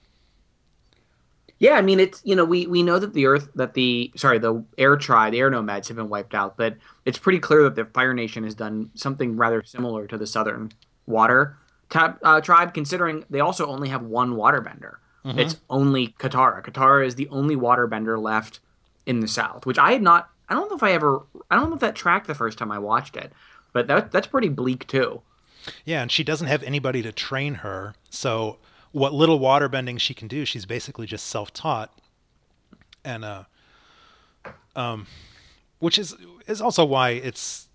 Yeah, I mean, it's you know we we know that the Earth that the sorry the air tribe the air nomads have been wiped out, but it's pretty clear that the Fire Nation has done something rather similar to the Southern Water uh, tribe, considering they also only have one waterbender. Mm-hmm. It's only Katara. Katara is the only waterbender left in the South, which I had not. I don't know if I ever. I don't know if that tracked the first time I watched it, but that that's pretty bleak too. Yeah, and she doesn't have anybody to train her. So what little waterbending she can do, she's basically just self-taught, and uh, um, which is is also why it's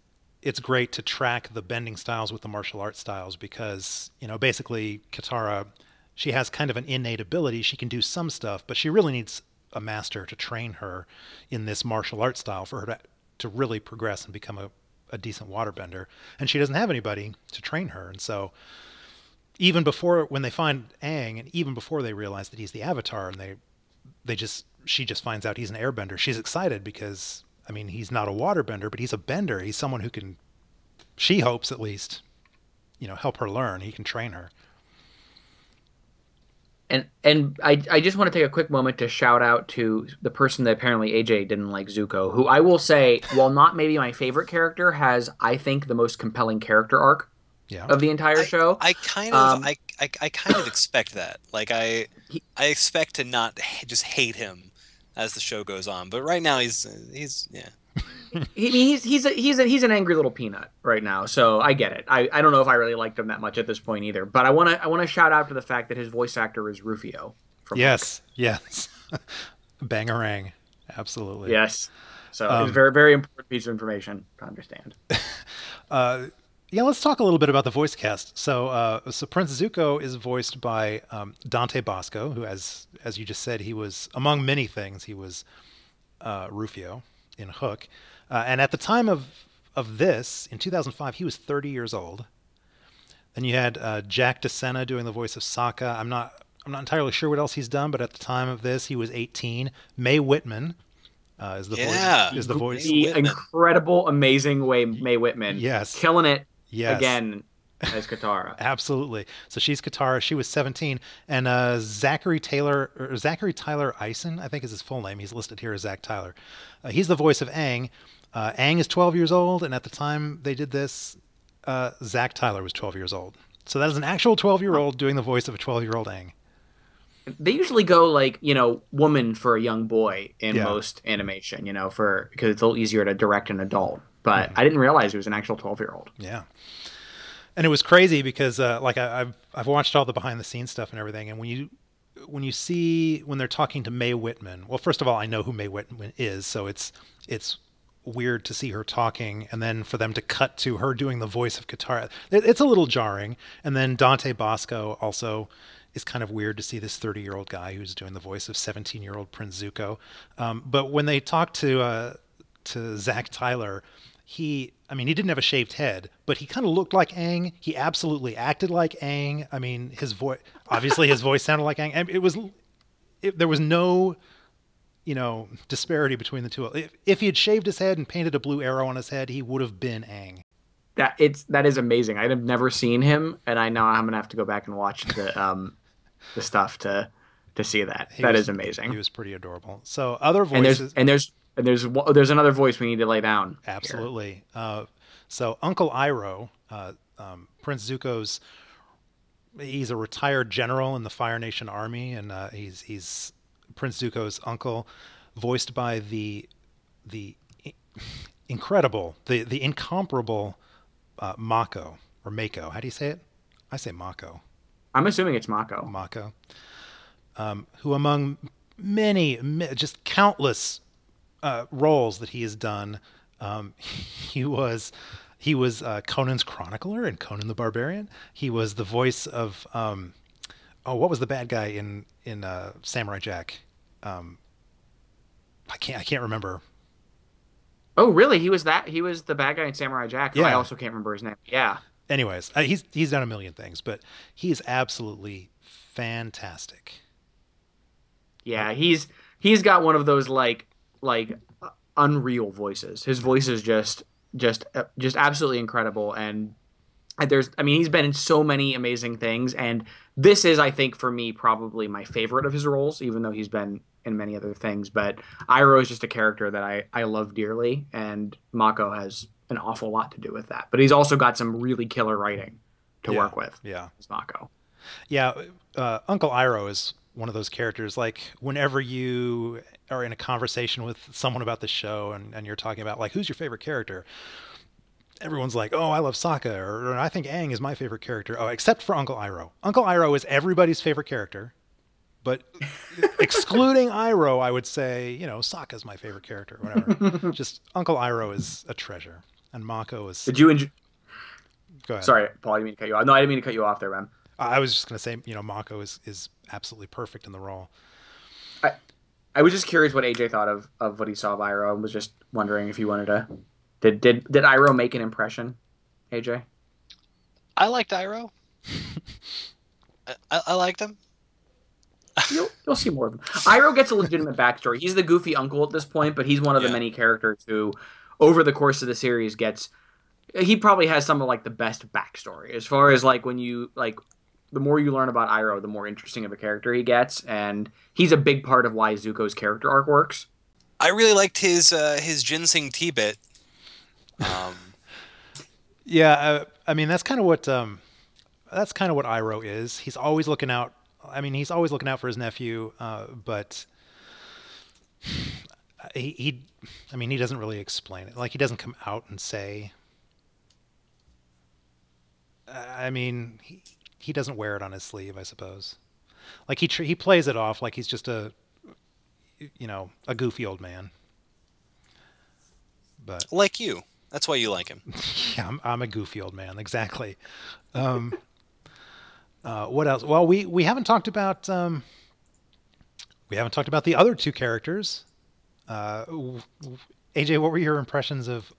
it's great to track the bending styles with the martial art styles because you know basically Katara she has kind of an innate ability. She can do some stuff, but she really needs a master to train her in this martial art style for her to, to really progress and become a, a decent waterbender. And she doesn't have anybody to train her. And so even before when they find Aang and even before they realize that he's the avatar and they they just she just finds out he's an airbender, she's excited because I mean he's not a waterbender, but he's a bender. He's someone who can she hopes at least, you know, help her learn. He can train her and and I, I just want to take a quick moment to shout out to the person that apparently AJ didn't like Zuko, who I will say, while not maybe my favorite character, has I think the most compelling character arc yeah. of the entire I, show. I kind of um, I, I, I kind of expect that. Like I he, I expect to not just hate him as the show goes on, but right now he's he's yeah [LAUGHS] he, he's he's a, he's a, he's an angry little peanut right now, so I get it. I, I don't know if I really liked him that much at this point either, but I want to I want to shout out to the fact that his voice actor is Rufio. yes, yes, [LAUGHS] bangarang, absolutely. Yes, so um, it's a very very important piece of information to understand. [LAUGHS] uh, yeah, let's talk a little bit about the voice cast. So, uh, so Prince Zuko is voiced by um, Dante Basco, who, as as you just said, he was among many things. He was uh, Rufio in Hook, uh, and at the time of of this in 2005, he was 30 years old. Then you had uh, Jack DeSena doing the voice of Sokka. I'm not I'm not entirely sure what else he's done, but at the time of this, he was 18. Mae Whitman uh, is the Yeah. voice. Is the voice? The incredible, amazing way Mae Whitman. Yes. Killing it Yes. again as Katara. [LAUGHS] Absolutely. So she's Katara. She was 17, and uh, Zachary Taylor, or Zachary Tyler Eisen, I think is his full name. He's listed here as Zach Tyler. Uh, he's the voice of Aang. Uh, Aang is 12 years old, and at the time they did this, uh, Zach Tyler was 12 years old. So that is an actual 12 year old doing the voice of a 12 year old Aang. They usually go like, you know, woman for a young boy in Yeah. most animation, you know, for because it's a little easier to direct an adult. But I didn't realize he was an actual 12 year old. Yeah. And it was crazy because, uh, like, I, I've I've watched all the behind the scenes stuff and everything, and when you when you see when they're talking to Mae Whitman, well, first of all, I know who Mae Whitman is, so it's it's weird to see her talking, and then for them to cut to her doing the voice of Katara, it, it's a little jarring. And then Dante Basco also is kind of weird to see this 30 year old guy who's doing the voice of 17 year old Prince Zuko. Um, but when they talk to uh, to Zach Tyler, he I mean he didn't have a shaved head, but he kind of looked like Aang. He absolutely acted like Aang. I mean his voice obviously his voice sounded like Aang. And It was it, there was no you know disparity between the two. If, if he had shaved his head and painted a blue arrow on his head, he would have been Aang. That it's that is amazing. I've never seen him, and I know I'm gonna have to go back and watch the um the stuff to to see that. He That was- is amazing. He was pretty adorable. So other and there's voices and there's and there's there's another voice we need to lay down. Absolutely. Uh, so Uncle Iroh, uh, um, Prince Zuko's, he's a retired general in the Fire Nation Army, and uh, he's he's Prince Zuko's uncle, voiced by the the incredible, the the incomparable uh, Mako or Mako. How do you say it? I say Mako. I'm assuming it's Mako. Mako, um, who among many, ma- just countless uh, roles that he has done, um, [LAUGHS] he was he was uh, Conan's chronicler in Conan the Barbarian. He was the voice of um, oh, what was the bad guy in in uh, Samurai Jack? Um, I can't I can't remember. Oh, really? He was that? He was the bad guy in Samurai Jack. who I also can't remember his name. Yeah. Anyways, uh, he's he's done a million things, but he is absolutely fantastic. Yeah, he's he's got one of those like like uh, unreal voices. His voice is just just uh, just absolutely incredible and there's I mean he's been in so many amazing things and this is I think for me probably my favorite of his roles even though he's been in many other things but Iroh is just a character that I I love dearly and Mako has an awful lot to do with that. But he's also got some really killer writing to Yeah. work with. Yeah. As Mako. Yeah, uh, Uncle Iroh is one of those characters. Like whenever you are in a conversation with someone about the show and, and you're talking about like who's your favorite character, everyone's like, "Oh, I love Sokka," or, or "I think Aang is my favorite character." Oh, except for Uncle Iroh. Uncle Iroh is everybody's favorite character, but [LAUGHS] excluding Iroh, I would say you know Sokka's my favorite character. or Whatever. [LAUGHS] Just Uncle Iroh is a treasure, and Mako is. Did you enjoy Go ahead. Sorry, Paul, I didn't mean to cut you off. No, I didn't mean to cut you off there, man. I was just gonna say, you know, Mako is is absolutely perfect in the role. I I was just curious what AJ thought of, of what he saw of Iroh and was just wondering if he wanted to. Did did did Iroh make an impression, AJ? I liked Iroh. I, [LAUGHS] I, I liked him. You'll, you'll see more of him. Iroh gets a legitimate backstory. He's the goofy uncle at this point, but he's one of the Yeah. many characters who, over the course of the series, gets. He probably has some of like the best backstory as far as like when you like. The more you learn about Iroh, the more interesting of a character he gets, and he's a big part of why Zuko's character arc works. I really liked his uh, his ginseng tea bit. Um, [LAUGHS] Yeah, uh, I mean that's kind of what um, that's kind of what Iroh is. He's always looking out. I mean, he's always looking out for his nephew, uh, but [SIGHS] he, he, I mean, he doesn't really explain it. Like he doesn't come out and say. I mean, he he doesn't wear it on his sleeve, I suppose. Like he tr- he plays it off like he's just a, you know, a goofy old man. But like you. That's why you like him. [LAUGHS] Yeah, I'm, I'm a goofy old man. Exactly. Um, [LAUGHS] uh, what else? Well, we we haven't talked about um, we haven't talked about the other two characters. Uh, AJ, what were your impressions of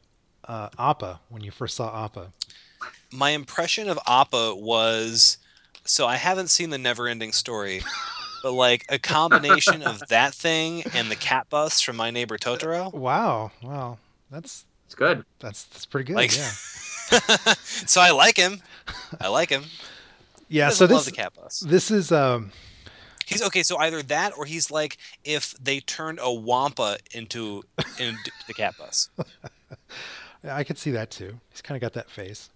uh, Appa when you first saw Appa? My impression of Appa was so I haven't seen the never ending story, but like a combination of [LAUGHS] that thing and the cat bus from My Neighbor Totoro. Wow, wow, that's It's good. that's that's pretty good. Like- yeah, [LAUGHS] so I like him. I like him. yeah. Doesn't So love this the cat bus. this is um, He's okay. So either that, or he's like if they turned a wampa into into the cat bus. [LAUGHS] I could see that too. He's kind of got that face.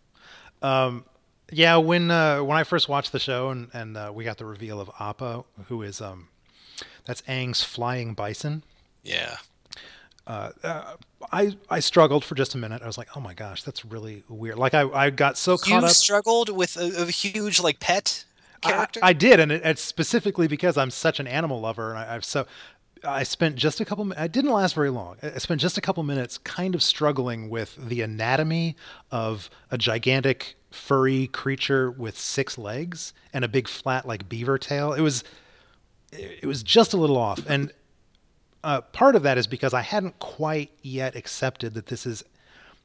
Um, yeah, when uh, when I first watched the show and and uh, we got the reveal of Appa, who is um, that's Aang's flying bison. Yeah. Uh, uh, I I struggled for just a minute. I was like, oh my gosh, that's really weird. Like I, I got so caught You up. struggled with a, a huge like pet I, character. I did, and it, it's specifically because I'm such an animal lover, and I, I've so. I spent just a couple. I didn't last very long. I spent just a couple minutes, kind of struggling with the anatomy of a gigantic furry creature with six legs and a big flat like beaver tail. It was, it was just a little off, and uh, part of that is because I hadn't quite yet accepted that this is,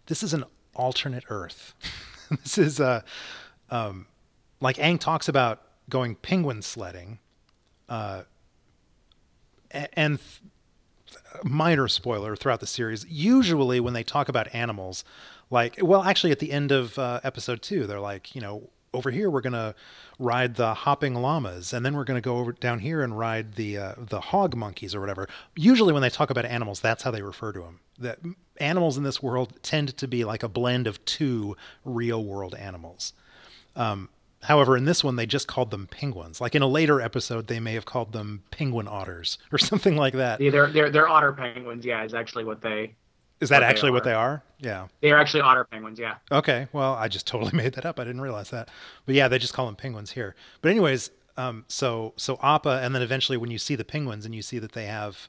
this is an alternate Earth. [LAUGHS] this is uh, um, like Aang talks about going penguin sledding, uh, and minor spoiler throughout the series. Usually, when they talk about animals, like well, actually, at the end of uh, episode two, they're like, you know, over here we're gonna ride the hopping llamas, and then we're gonna go over down here and ride the uh, the hog monkeys or whatever. Usually, when they talk about animals, that's how they refer to them. That animals in this world tend to be like a blend of two real world animals. However, in this one, they just called them penguins. Like in a later episode, they may have called them penguin otters [LAUGHS] or something like that. Yeah, they're they're they're otter penguins. Yeah, is actually what they Is that what they actually what they are? Yeah. they are actually otter penguins. Yeah. Okay. Well, I just totally [LAUGHS] made that up. I didn't realize that. But yeah, they just call them penguins here. But anyways, um, so so Appa, and then eventually when you see the penguins and you see that they have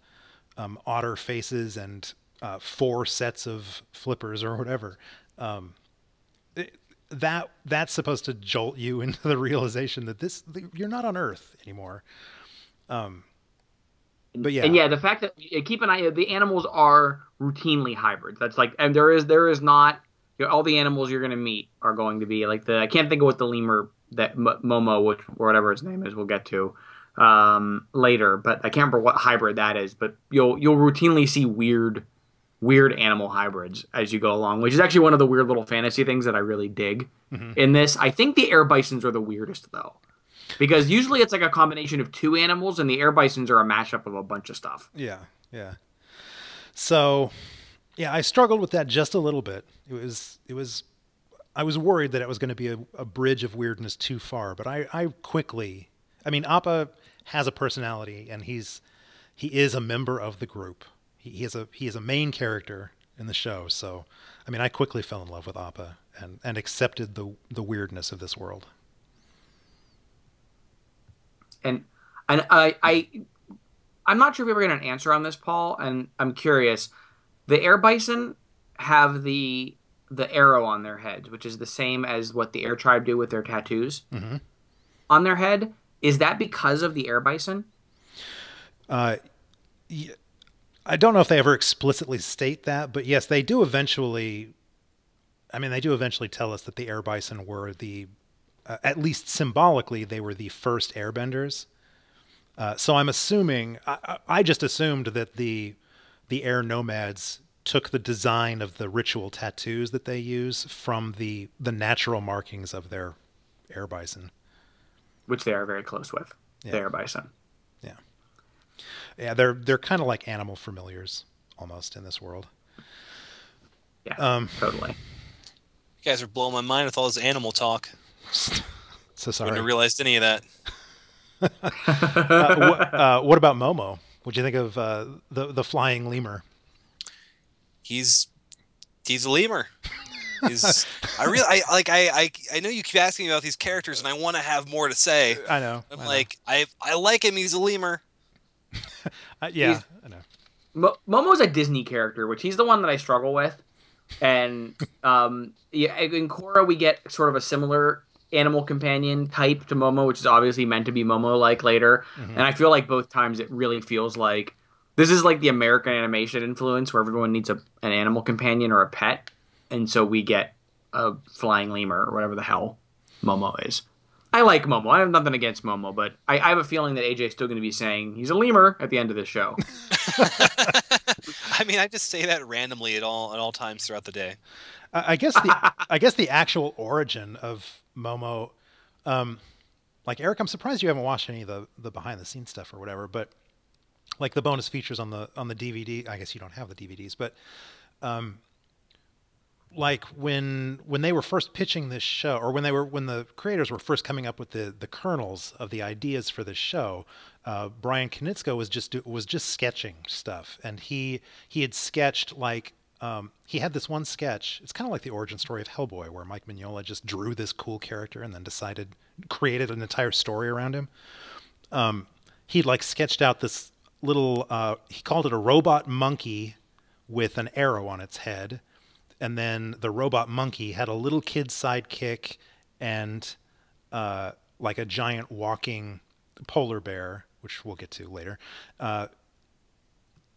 um, otter faces and uh, four sets of flippers or whatever, um, that that's supposed to jolt you [LAUGHS] into the realization that this you're not on Earth anymore. Um, but yeah, And yeah, the fact that keep an eye, the animals are routinely hybrids. That's like, and there is there is not you know, all the animals you're going to meet are going to be like the. I can't think of what the lemur that Momo, which or whatever its name is, we'll get to um, later. But I can't remember what hybrid that is. But you'll you'll routinely see weird weird animal hybrids as you go along, which is actually one of the weird little fantasy things that I really dig mm-hmm. in this. I think the air bisons are the weirdest though. Because usually it's like a combination of two animals, and the air bisons are a mashup of a bunch of stuff. Yeah, yeah. So, yeah, I struggled with that just a little bit. It was, it was, I was worried that it was going to be a, a bridge of weirdness too far, but I, I quickly, I mean, Appa has a personality, and he's, he is a member of the group. He, is a, he is a main character in the show. So, I mean, I quickly fell in love with Appa and, and accepted the, the weirdness of this world. and and I I I'm not sure if we ever get an answer on this, Paul, and I'm curious. The air bison have the the arrow on their heads, which is the same as what the air tribe do with their tattoos Mhm. on their head. Is that because of the air bison? Uh, I don't know if they ever explicitly state that, but yes, they do eventually. I mean, they do eventually tell us that the air bison were the, uh, at least symbolically, they were the first airbenders. Uh, so I'm assuming, I, I just assumed that the, the air nomads took the design of the ritual tattoos that they use from the the natural markings of their air bison. Which they are very close with. Yeah. The air bison. Yeah, they're they're kind of like animal familiars almost in this world. Yeah, Um, totally. You guys are blowing my mind with all this animal talk. [LAUGHS] So sorry. Wouldn't sorry. have realized any of that. [LAUGHS] uh, what, uh, what about Momo? What'd you think of uh, the the flying lemur? He's he's a lemur. He's I really I like I, I I know you keep asking me about these characters and I want to have more to say. I know. I'm I know. like I I like him. He's a lemur. [LAUGHS] Uh, yeah, he's- I know. Mo- Momo's a Disney character, which he's the one that I struggle with. and [LAUGHS] um, yeah, in Korra we get sort of a similar animal companion type to Momo, which is obviously meant to be Momo like later. Mhm. And I feel like both times it really feels like this is like the American animation influence where everyone needs a, an animal companion or a pet. And so we get a flying lemur or whatever the hell Momo is. I like Momo. I have nothing against Momo, but I, I have a feeling that AJ's still going to be saying he's a lemur at the end of this show. [LAUGHS] I mean, I just say that randomly at all at all times throughout the day. I I guess the [LAUGHS] I guess the actual origin of Momo, um, like Eric, I'm surprised you haven't watched any of the the behind the scenes stuff or whatever. But like the bonus features on the on the DVD, I guess you don't have the DVDs, but um, like when when they were first pitching this show, or when they were when the creators were first coming up with the the kernels of the ideas for this show, uh, Bryan Konietzko was just was just sketching stuff, and he he had sketched like um, he had this one sketch. It's kind of like the origin story of Hellboy, where Mike Mignola just drew this cool character and then decided created an entire story around him. Um, he like sketched out this little. Uh, he called it a robot monkey with an arrow on its head, and then the robot monkey had a little kid sidekick and uh, like a giant walking polar bear, which we'll get to later. Uh,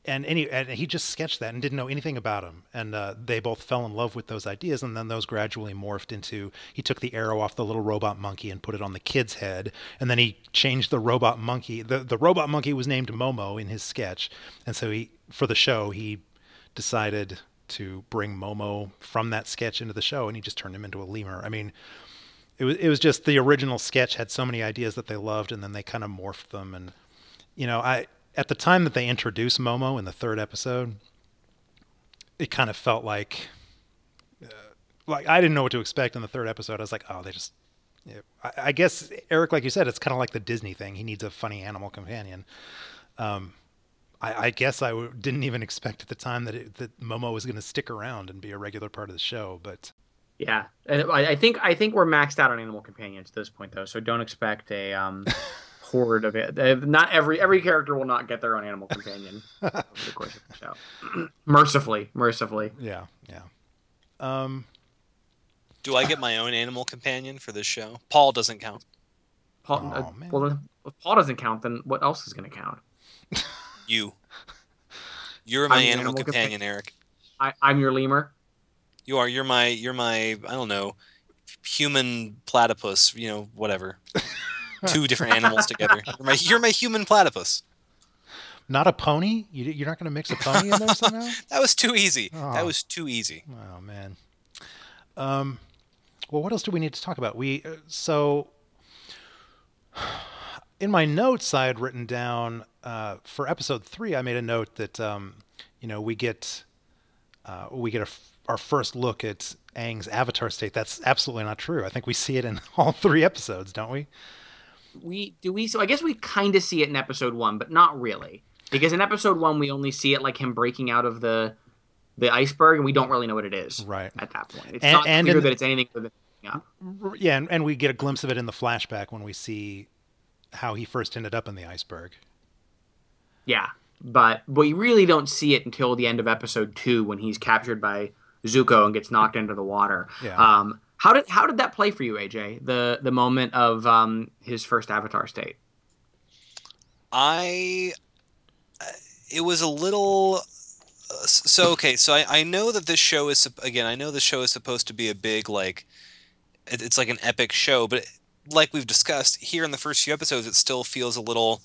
and any and he just sketched that and didn't know anything about him and uh, they both fell in love with those ideas and then those gradually morphed into he took the arrow off the little robot monkey and put it on the kid's head and then he changed the robot monkey the, the robot monkey was named momo in his sketch and so he for the show he decided to bring momo from that sketch into the show and he just turned him into a lemur i mean it was, it was just the original sketch had so many ideas that they loved and then they kind of morphed them and you know i at the time that they introduced Momo in the third episode, it kind of felt like, uh, like I didn't know what to expect in the third episode. I was like, oh, they just. I, I guess Eric, like you said, it's kind of like the Disney thing. He needs a funny animal companion. Um, I, I guess I w- didn't even expect at the time that it, that Momo was going to stick around and be a regular part of the show, but Yeah, and I I think I think we're maxed out on animal companions at this point, though. So don't expect a um, [LAUGHS] horde of it. Uh, Not every every character will not get their own animal companion [LAUGHS] over the course of the show. [CLEARS THROAT] mercifully, mercifully. yeah, yeah. Um, Do I get my own animal companion for this show? Paul doesn't count. Paul, Oh, uh, man. well, if Paul doesn't count, then what else is going to count? [LAUGHS] You. You're my I'm animal animal companion, Eric. I, I'm your lemur. You are. You're my. You're my. I don't know. Human platypus. You know, whatever. [LAUGHS] Two different animals together. You're my. You're my human platypus. not a pony. You, you're not going to mix a pony in there somehow. [LAUGHS] That was too easy. Oh. That was too easy. Oh man. Um, well, what else do we need to talk about? We uh, so in my notes I had written down uh, for episode three. I made a note that um, you know we get uh, we get a f our first look at Aang's avatar state. That's absolutely not true. I think we see it in [LAUGHS] all three episodes, don't we? We do we so I guess we kind of see it in episode one, but not really because in episode one we only see it like him breaking out of the the iceberg, and we don't really know what it is Right. at that point. It's And- not and clear that it's anything other than yeah. Yeah, and, and we get a glimpse of it in the flashback when we see how he first ended up in the iceberg. Yeah, but but we really don't see it until the end of episode two when he's captured by Zuko and gets knocked into the water. Yeah. Um, how did how did that play for you, AJ? The the moment of um, his first Avatar state. I. uh, It was a little. uh, So okay, so I, I know that this show is again. I know the show is supposed to be a big like. It's like an epic show, but like we've discussed here in the first few episodes, it still feels a little.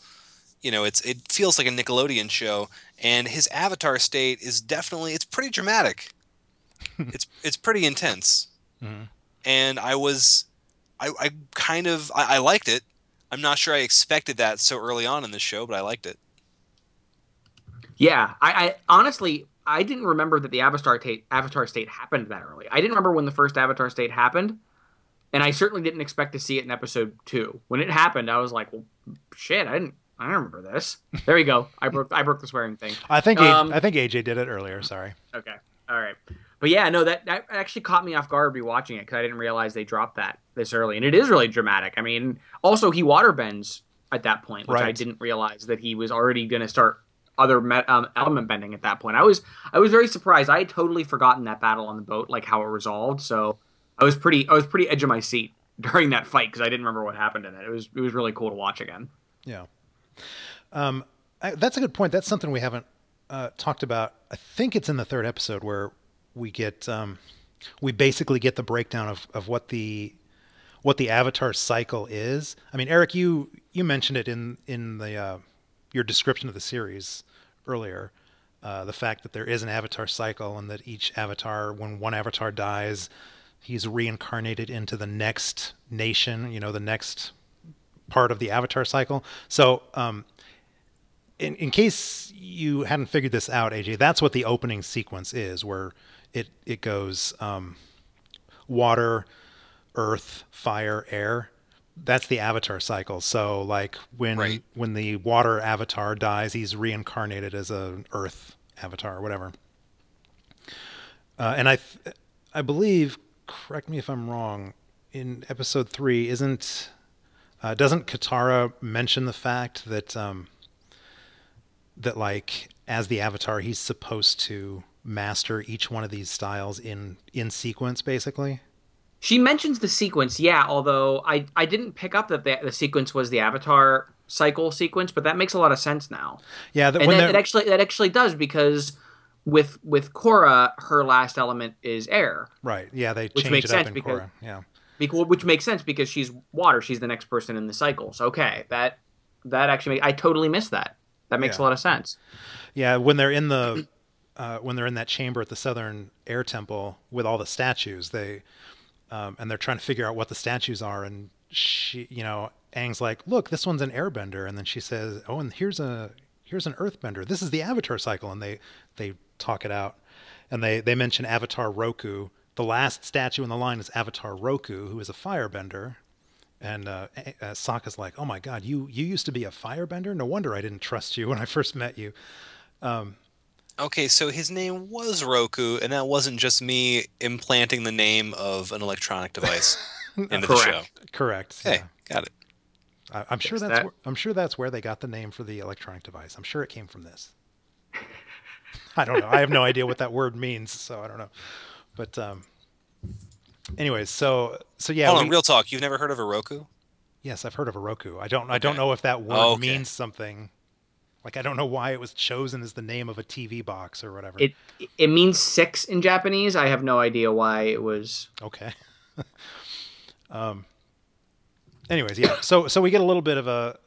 You know, it's it feels like a Nickelodeon show, and his Avatar state is definitely it's pretty dramatic. [LAUGHS] it's it's pretty intense, Mhm. and I was, I I kind of I, I liked it. I'm not sure I expected that so early on in the show, but I liked it. Yeah, I, I honestly I didn't remember that the Avatar state Avatar state happened that early. I didn't remember when the first Avatar state happened, and I certainly didn't expect to see it in episode two. When it happened, I was like, "Well, shit, I didn't." I don't remember this. There you go. I broke. I broke the swearing thing. I think Um, I think AJ did it earlier. Sorry. Okay. All right. But yeah, no, that, that actually caught me off guard rewatching it because I didn't realize they dropped that this early. And it is really dramatic. I mean, also, he water bends at that point, which I didn't realize that he was already going to start other me- um, element bending at that point. I was I was very surprised. I had totally forgotten that battle on the boat, like how it resolved. So I was pretty I was pretty edge of my seat [LAUGHS] during that fight because I didn't remember what happened in it. It was it was really cool to watch again. Yeah. Um, I, that's a good point. That's something we haven't uh, talked about. I think it's in the third episode where we get um, we basically get the breakdown of, of what the what the avatar cycle is. I mean, Eric, you you mentioned it in in the uh, your description of the series earlier. Uh, the fact that there is an avatar cycle and that each avatar, when one avatar dies, he's reincarnated into the next nation. You know, the next part of the avatar cycle. So, um, in, in case you hadn't figured this out, AJ, that's what the opening sequence is, where it it goes um, water, earth, fire, air. That's the avatar cycle. So, like when Right. when the water avatar dies, he's reincarnated as an earth avatar or whatever. Uh, and I, th- I believe, correct me if I'm wrong, in episode three, isn't uh, doesn't Katara mention the fact that um, that like as the Avatar, he's supposed to master each one of these styles in in sequence, basically. She mentions the sequence, yeah. Although I I didn't pick up that the, the sequence was the Avatar cycle sequence, but that makes a lot of sense now. Yeah, that, and that, it actually that actually does because with with Korra, her last element is air, right. Yeah, they Which makes it up sense in because- Korra. Yeah, because, which makes sense because she's water. She's the next person in the cycle. So okay, that that actually make, I totally missed that. That makes Yeah. a lot of sense. yeah. When they're in the uh, when they're in that chamber at the Southern Air Temple with all the statues, they um, and they're trying to figure out what the statues are, and she, you know, Aang's like, "Look, this one's an Airbender," and then she says, "Oh, and here's a here's an Earthbender. This is the Avatar cycle," and they they talk it out, and they they mention Avatar Roku. The last statue in the line is Avatar Roku, who is a firebender. And uh, A- uh, Sokka's like, "Oh my God, you you used to be a firebender? No wonder I didn't trust you when I first met you." Okay, so his name was Roku, and that wasn't just me implanting the name of an electronic device [LAUGHS] into the show. Correct. Correct. Hey, yeah. got it. I, I'm sure that's that. where, I'm sure that's where they got the name for the electronic device. I'm sure it came from this. [LAUGHS] I don't know. I have no idea what that word means, so I don't know. But um, anyways, so so yeah. Hold we- on, real talk. You've never heard of a Roku? yes, I've heard of a Roku. I don't I don't know if that word Oh, okay. means something. Like I don't know why it was chosen as the name of a TV box or whatever. It it means six in Japanese. I have no idea why it was. Okay. [LAUGHS] um. Anyways, yeah. So so we get a little bit of a,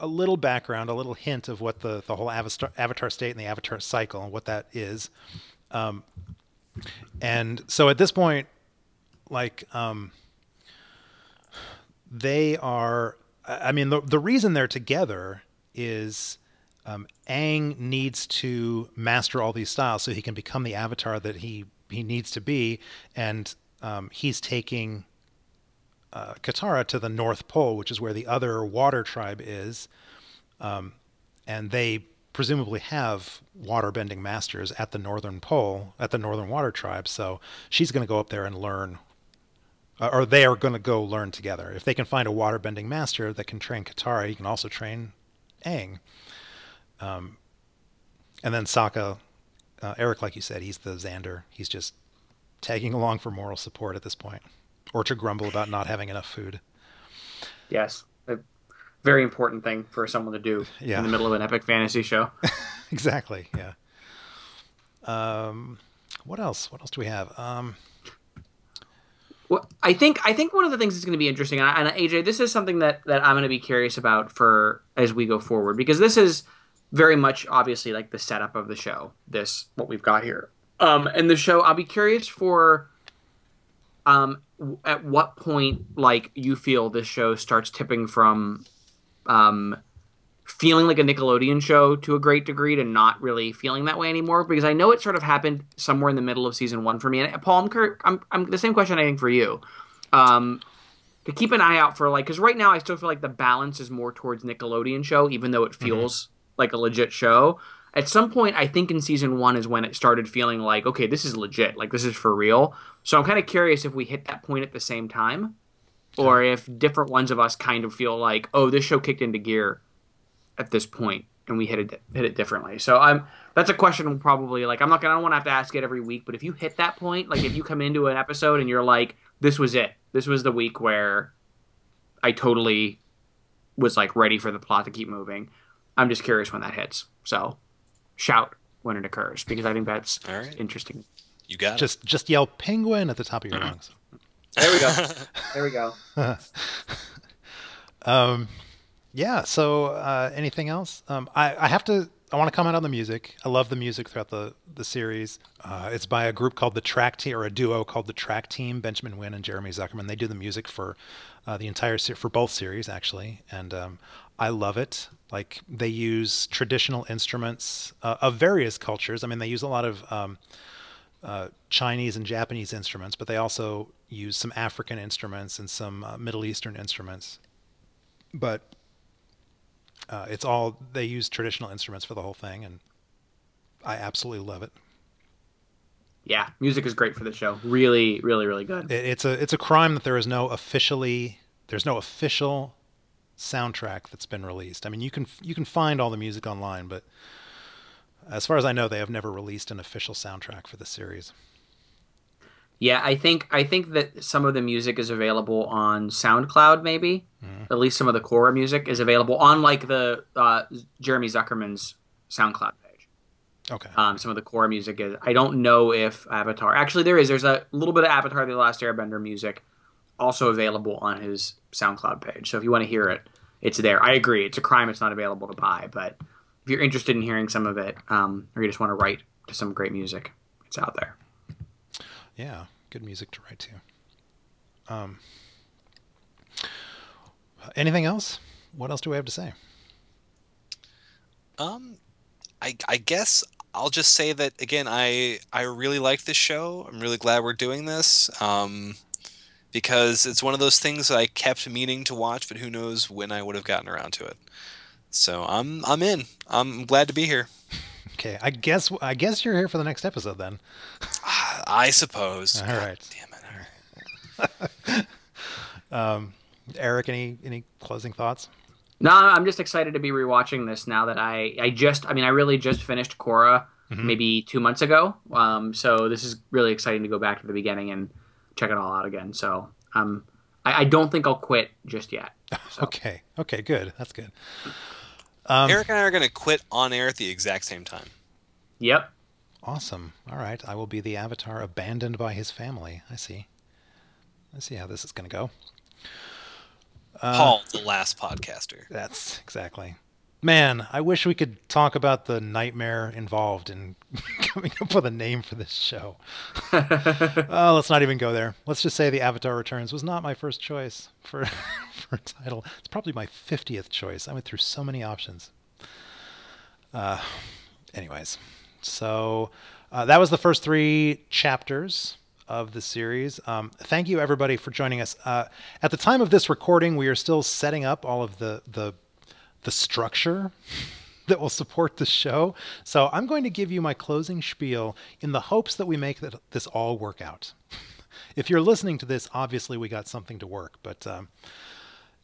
a little background, a little hint of what the the whole avatar avatar state and the avatar cycle and what that is. Um. And so at this point, like um. They are. I I mean, the the reason they're together is. Um, Aang needs to master all these styles so he can become the avatar that he he needs to be, and um, he's taking uh, Katara to the North Pole, which is where the other water tribe is, um, and they presumably have water-bending masters at the Northern Pole, at the Northern Water Tribe. So she's going to go up there and learn, uh, or they are going to go learn together. If they can find a water-bending master that can train Katara, he can also train Aang. Um, and then Sokka, uh, Eric, like you said, he's the Xander. He's just tagging [LAUGHS] along for moral support at this point, or to grumble about not having enough food. Yes, a very important thing for someone to do Yeah. in the middle of an epic fantasy show. [LAUGHS] exactly. Yeah. Um, what else? What else do we have? Um, Well, I think I think one of the things that's going to be interesting, and, I, and AJ, this is something that that I'm going to be curious about for as we go forward because this is very much obviously like the setup of the show. This what we've got here, um, and the show. I'll be curious for, um, at what point like you feel this show starts tipping from, um, feeling like a Nickelodeon show to a great degree to not really feeling that way anymore because I know it sort of happened somewhere in the middle of season one for me. And Paul, I'm, cur- I'm, I'm the same question I think for you. Um, to keep an eye out for like because right now I still feel like the balance is more towards Nickelodeon show, even though it feels like a legit show. At some point, I think in season one is when it started feeling like okay, this is legit, like this is for real. So I'm kind of curious if we hit that point at the same time, or if different ones of us kind of feel like oh, this show kicked into gear at this point and we hit it hit it differently. So I'm that's a question probably like I'm not gonna I don't want to have to ask it every week, but if you hit that point, like if you come into an episode and you're like, this was it, this was the week where I totally was like ready for the plot to keep moving. I'm just curious when that hits. So shout when it occurs because I think that's All right. interesting. You got Just just yell penguin at the top of your lungs. There we go. [LAUGHS] there we go. [LAUGHS] Um, yeah. So, uh, anything else? Um, I, I have to. I want to comment on the music. I love the music throughout the the series. Uh, it's by a group called the Track Team, or a duo called the Track Team. Benjamin Wynn and Jeremy Zuckerman. They do the music for uh, the entire se- for both series actually, and um, I love it. Like they use traditional instruments uh, of various cultures. I mean, they use a lot of um, uh, Chinese and Japanese instruments, but they also use some African instruments and some uh, Middle Eastern instruments. But uh, it's all they use traditional instruments for the whole thing, and I absolutely love it. Yeah, music is great for the show. Really, really, really good. it. It's a it's a crime that there is no officially there's no official soundtrack that's been released. I mean, you can you can find all the music online, but as far as I know, they have never released an official soundtrack for the series. Yeah, I think I think that some of the music is available on SoundCloud. Maybe at least some of the core music is available on like the uh, Jeremy Zuckerman's SoundCloud page. Okay. Um, some of the core music is. I don't know if Avatar. Actually, there is. There's a little bit of Avatar: The Last Airbender music also available on his SoundCloud page. So if you want to hear it, it's there. I agree. It's a crime. It's not available to buy, but if you're interested in hearing some of it, um, or you just want to write to some great music, it's out there. Yeah, good music to write to. Um, anything else? What else do we have to say? Um, I I guess I'll just say that again. I I really like this show. I'm really glad we're doing this. Um, because it's one of those things that I kept meaning to watch, but who knows when I would have gotten around to it. So I'm I'm in. I'm glad to be here. Okay, I guess I guess you're here for the next episode then. [SIGHS] I suppose. All right. Damn it. All [LAUGHS] right. Eric, any any closing thoughts? No, I'm just excited to be rewatching this now that I I just I mean I really just finished Korra maybe two months ago. Um, so this is really exciting to go back to the beginning and check it all out again. So um, I, I don't think I'll quit just yet. [LAUGHS] So. Okay, okay, good. That's good. Um, Eric and I are going to quit on air at the exact same time. Yep. Awesome. All right, I will be the avatar abandoned by his family. I see. I see how this is going to go. Uh, Paul, the last podcaster. That's exactly. Man, I wish we could talk about the nightmare involved in [LAUGHS] coming up with a name for this show. oh, [LAUGHS] let's not even go there. Let's just say The Avatar Returns was not my first choice for [LAUGHS] for a title. It's probably my 50th choice. I went through so many options. Uh, anyways, so uh, that was the first three chapters of the series. Um, thank you everybody for joining us. Uh, at the time of this recording, we are still setting up all of the the the structure that will support the show. So I'm going to give you my closing spiel in the hopes that we make that this all work out. [LAUGHS] if you're listening to this, obviously we got something to work. But um,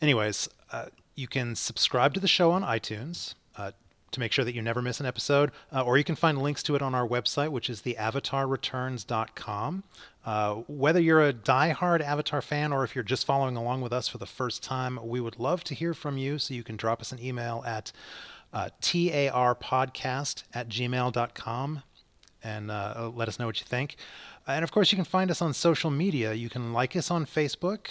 anyways, uh, you can subscribe to the show on iTunes. Uh, to make sure that you never miss an episode, uh, or you can find links to it on our website, which is theavatarreturns.com. Uh, whether you're a die-hard Avatar fan or if you're just following along with us for the first time, we would love to hear from you. So you can drop us an email at uh, tarpodcast at gmail.com and uh, let us know what you think. And of course, you can find us on social media. You can like us on Facebook,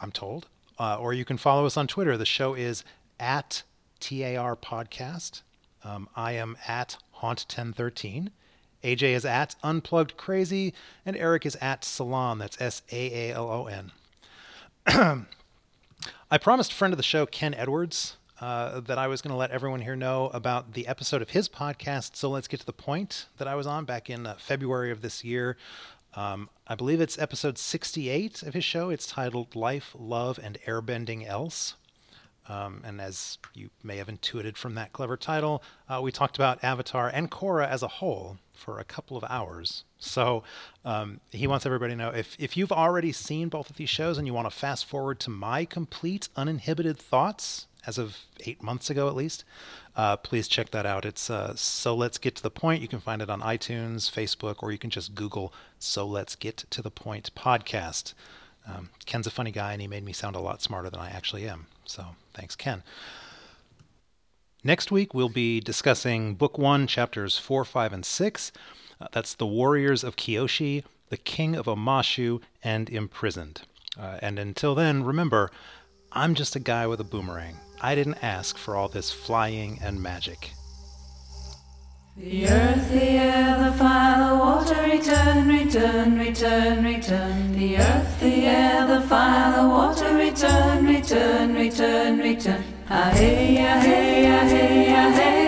I'm told, uh, or you can follow us on Twitter. The show is at TAR Podcast. Um, I am at Haunt1013. AJ is at Unplugged Crazy, and Eric is at Saalon. That's S A A L O N. [CLEARS THROAT] I promised friend of the show, Ken Edwards, uh, that I was going to let everyone here know about the episode of his podcast. So let's get to the point that I was on back in uh, February of this year. Um, I believe it's episode 68 of his show. It's titled Life, Love, and Airbending Else. Um, and as you may have intuited from that clever title, uh, we talked about Avatar and Korra as a whole for a couple of hours. So um, he wants everybody to know if, if you've already seen both of these shows and you want to fast forward to my complete, uninhibited thoughts, as of eight months ago at least, uh, please check that out. It's uh, So Let's Get to the Point. You can find it on iTunes, Facebook, or you can just Google So Let's Get to the Point podcast. Um, Ken's a funny guy, and he made me sound a lot smarter than I actually am. So thanks, Ken. Next week, we'll be discussing Book One, Chapters 4, 5, and 6. Uh, that's The Warriors of Kyoshi, The King of Omashu, and Imprisoned. Uh, and until then, remember, I'm just a guy with a boomerang. I didn't ask for all this flying and magic. The earth, the air, the fire, the water, return, return, return, return. The earth, the air, the fire, the water, return, return, return, return. Ah hey, ah hey, ah hey, ah hey,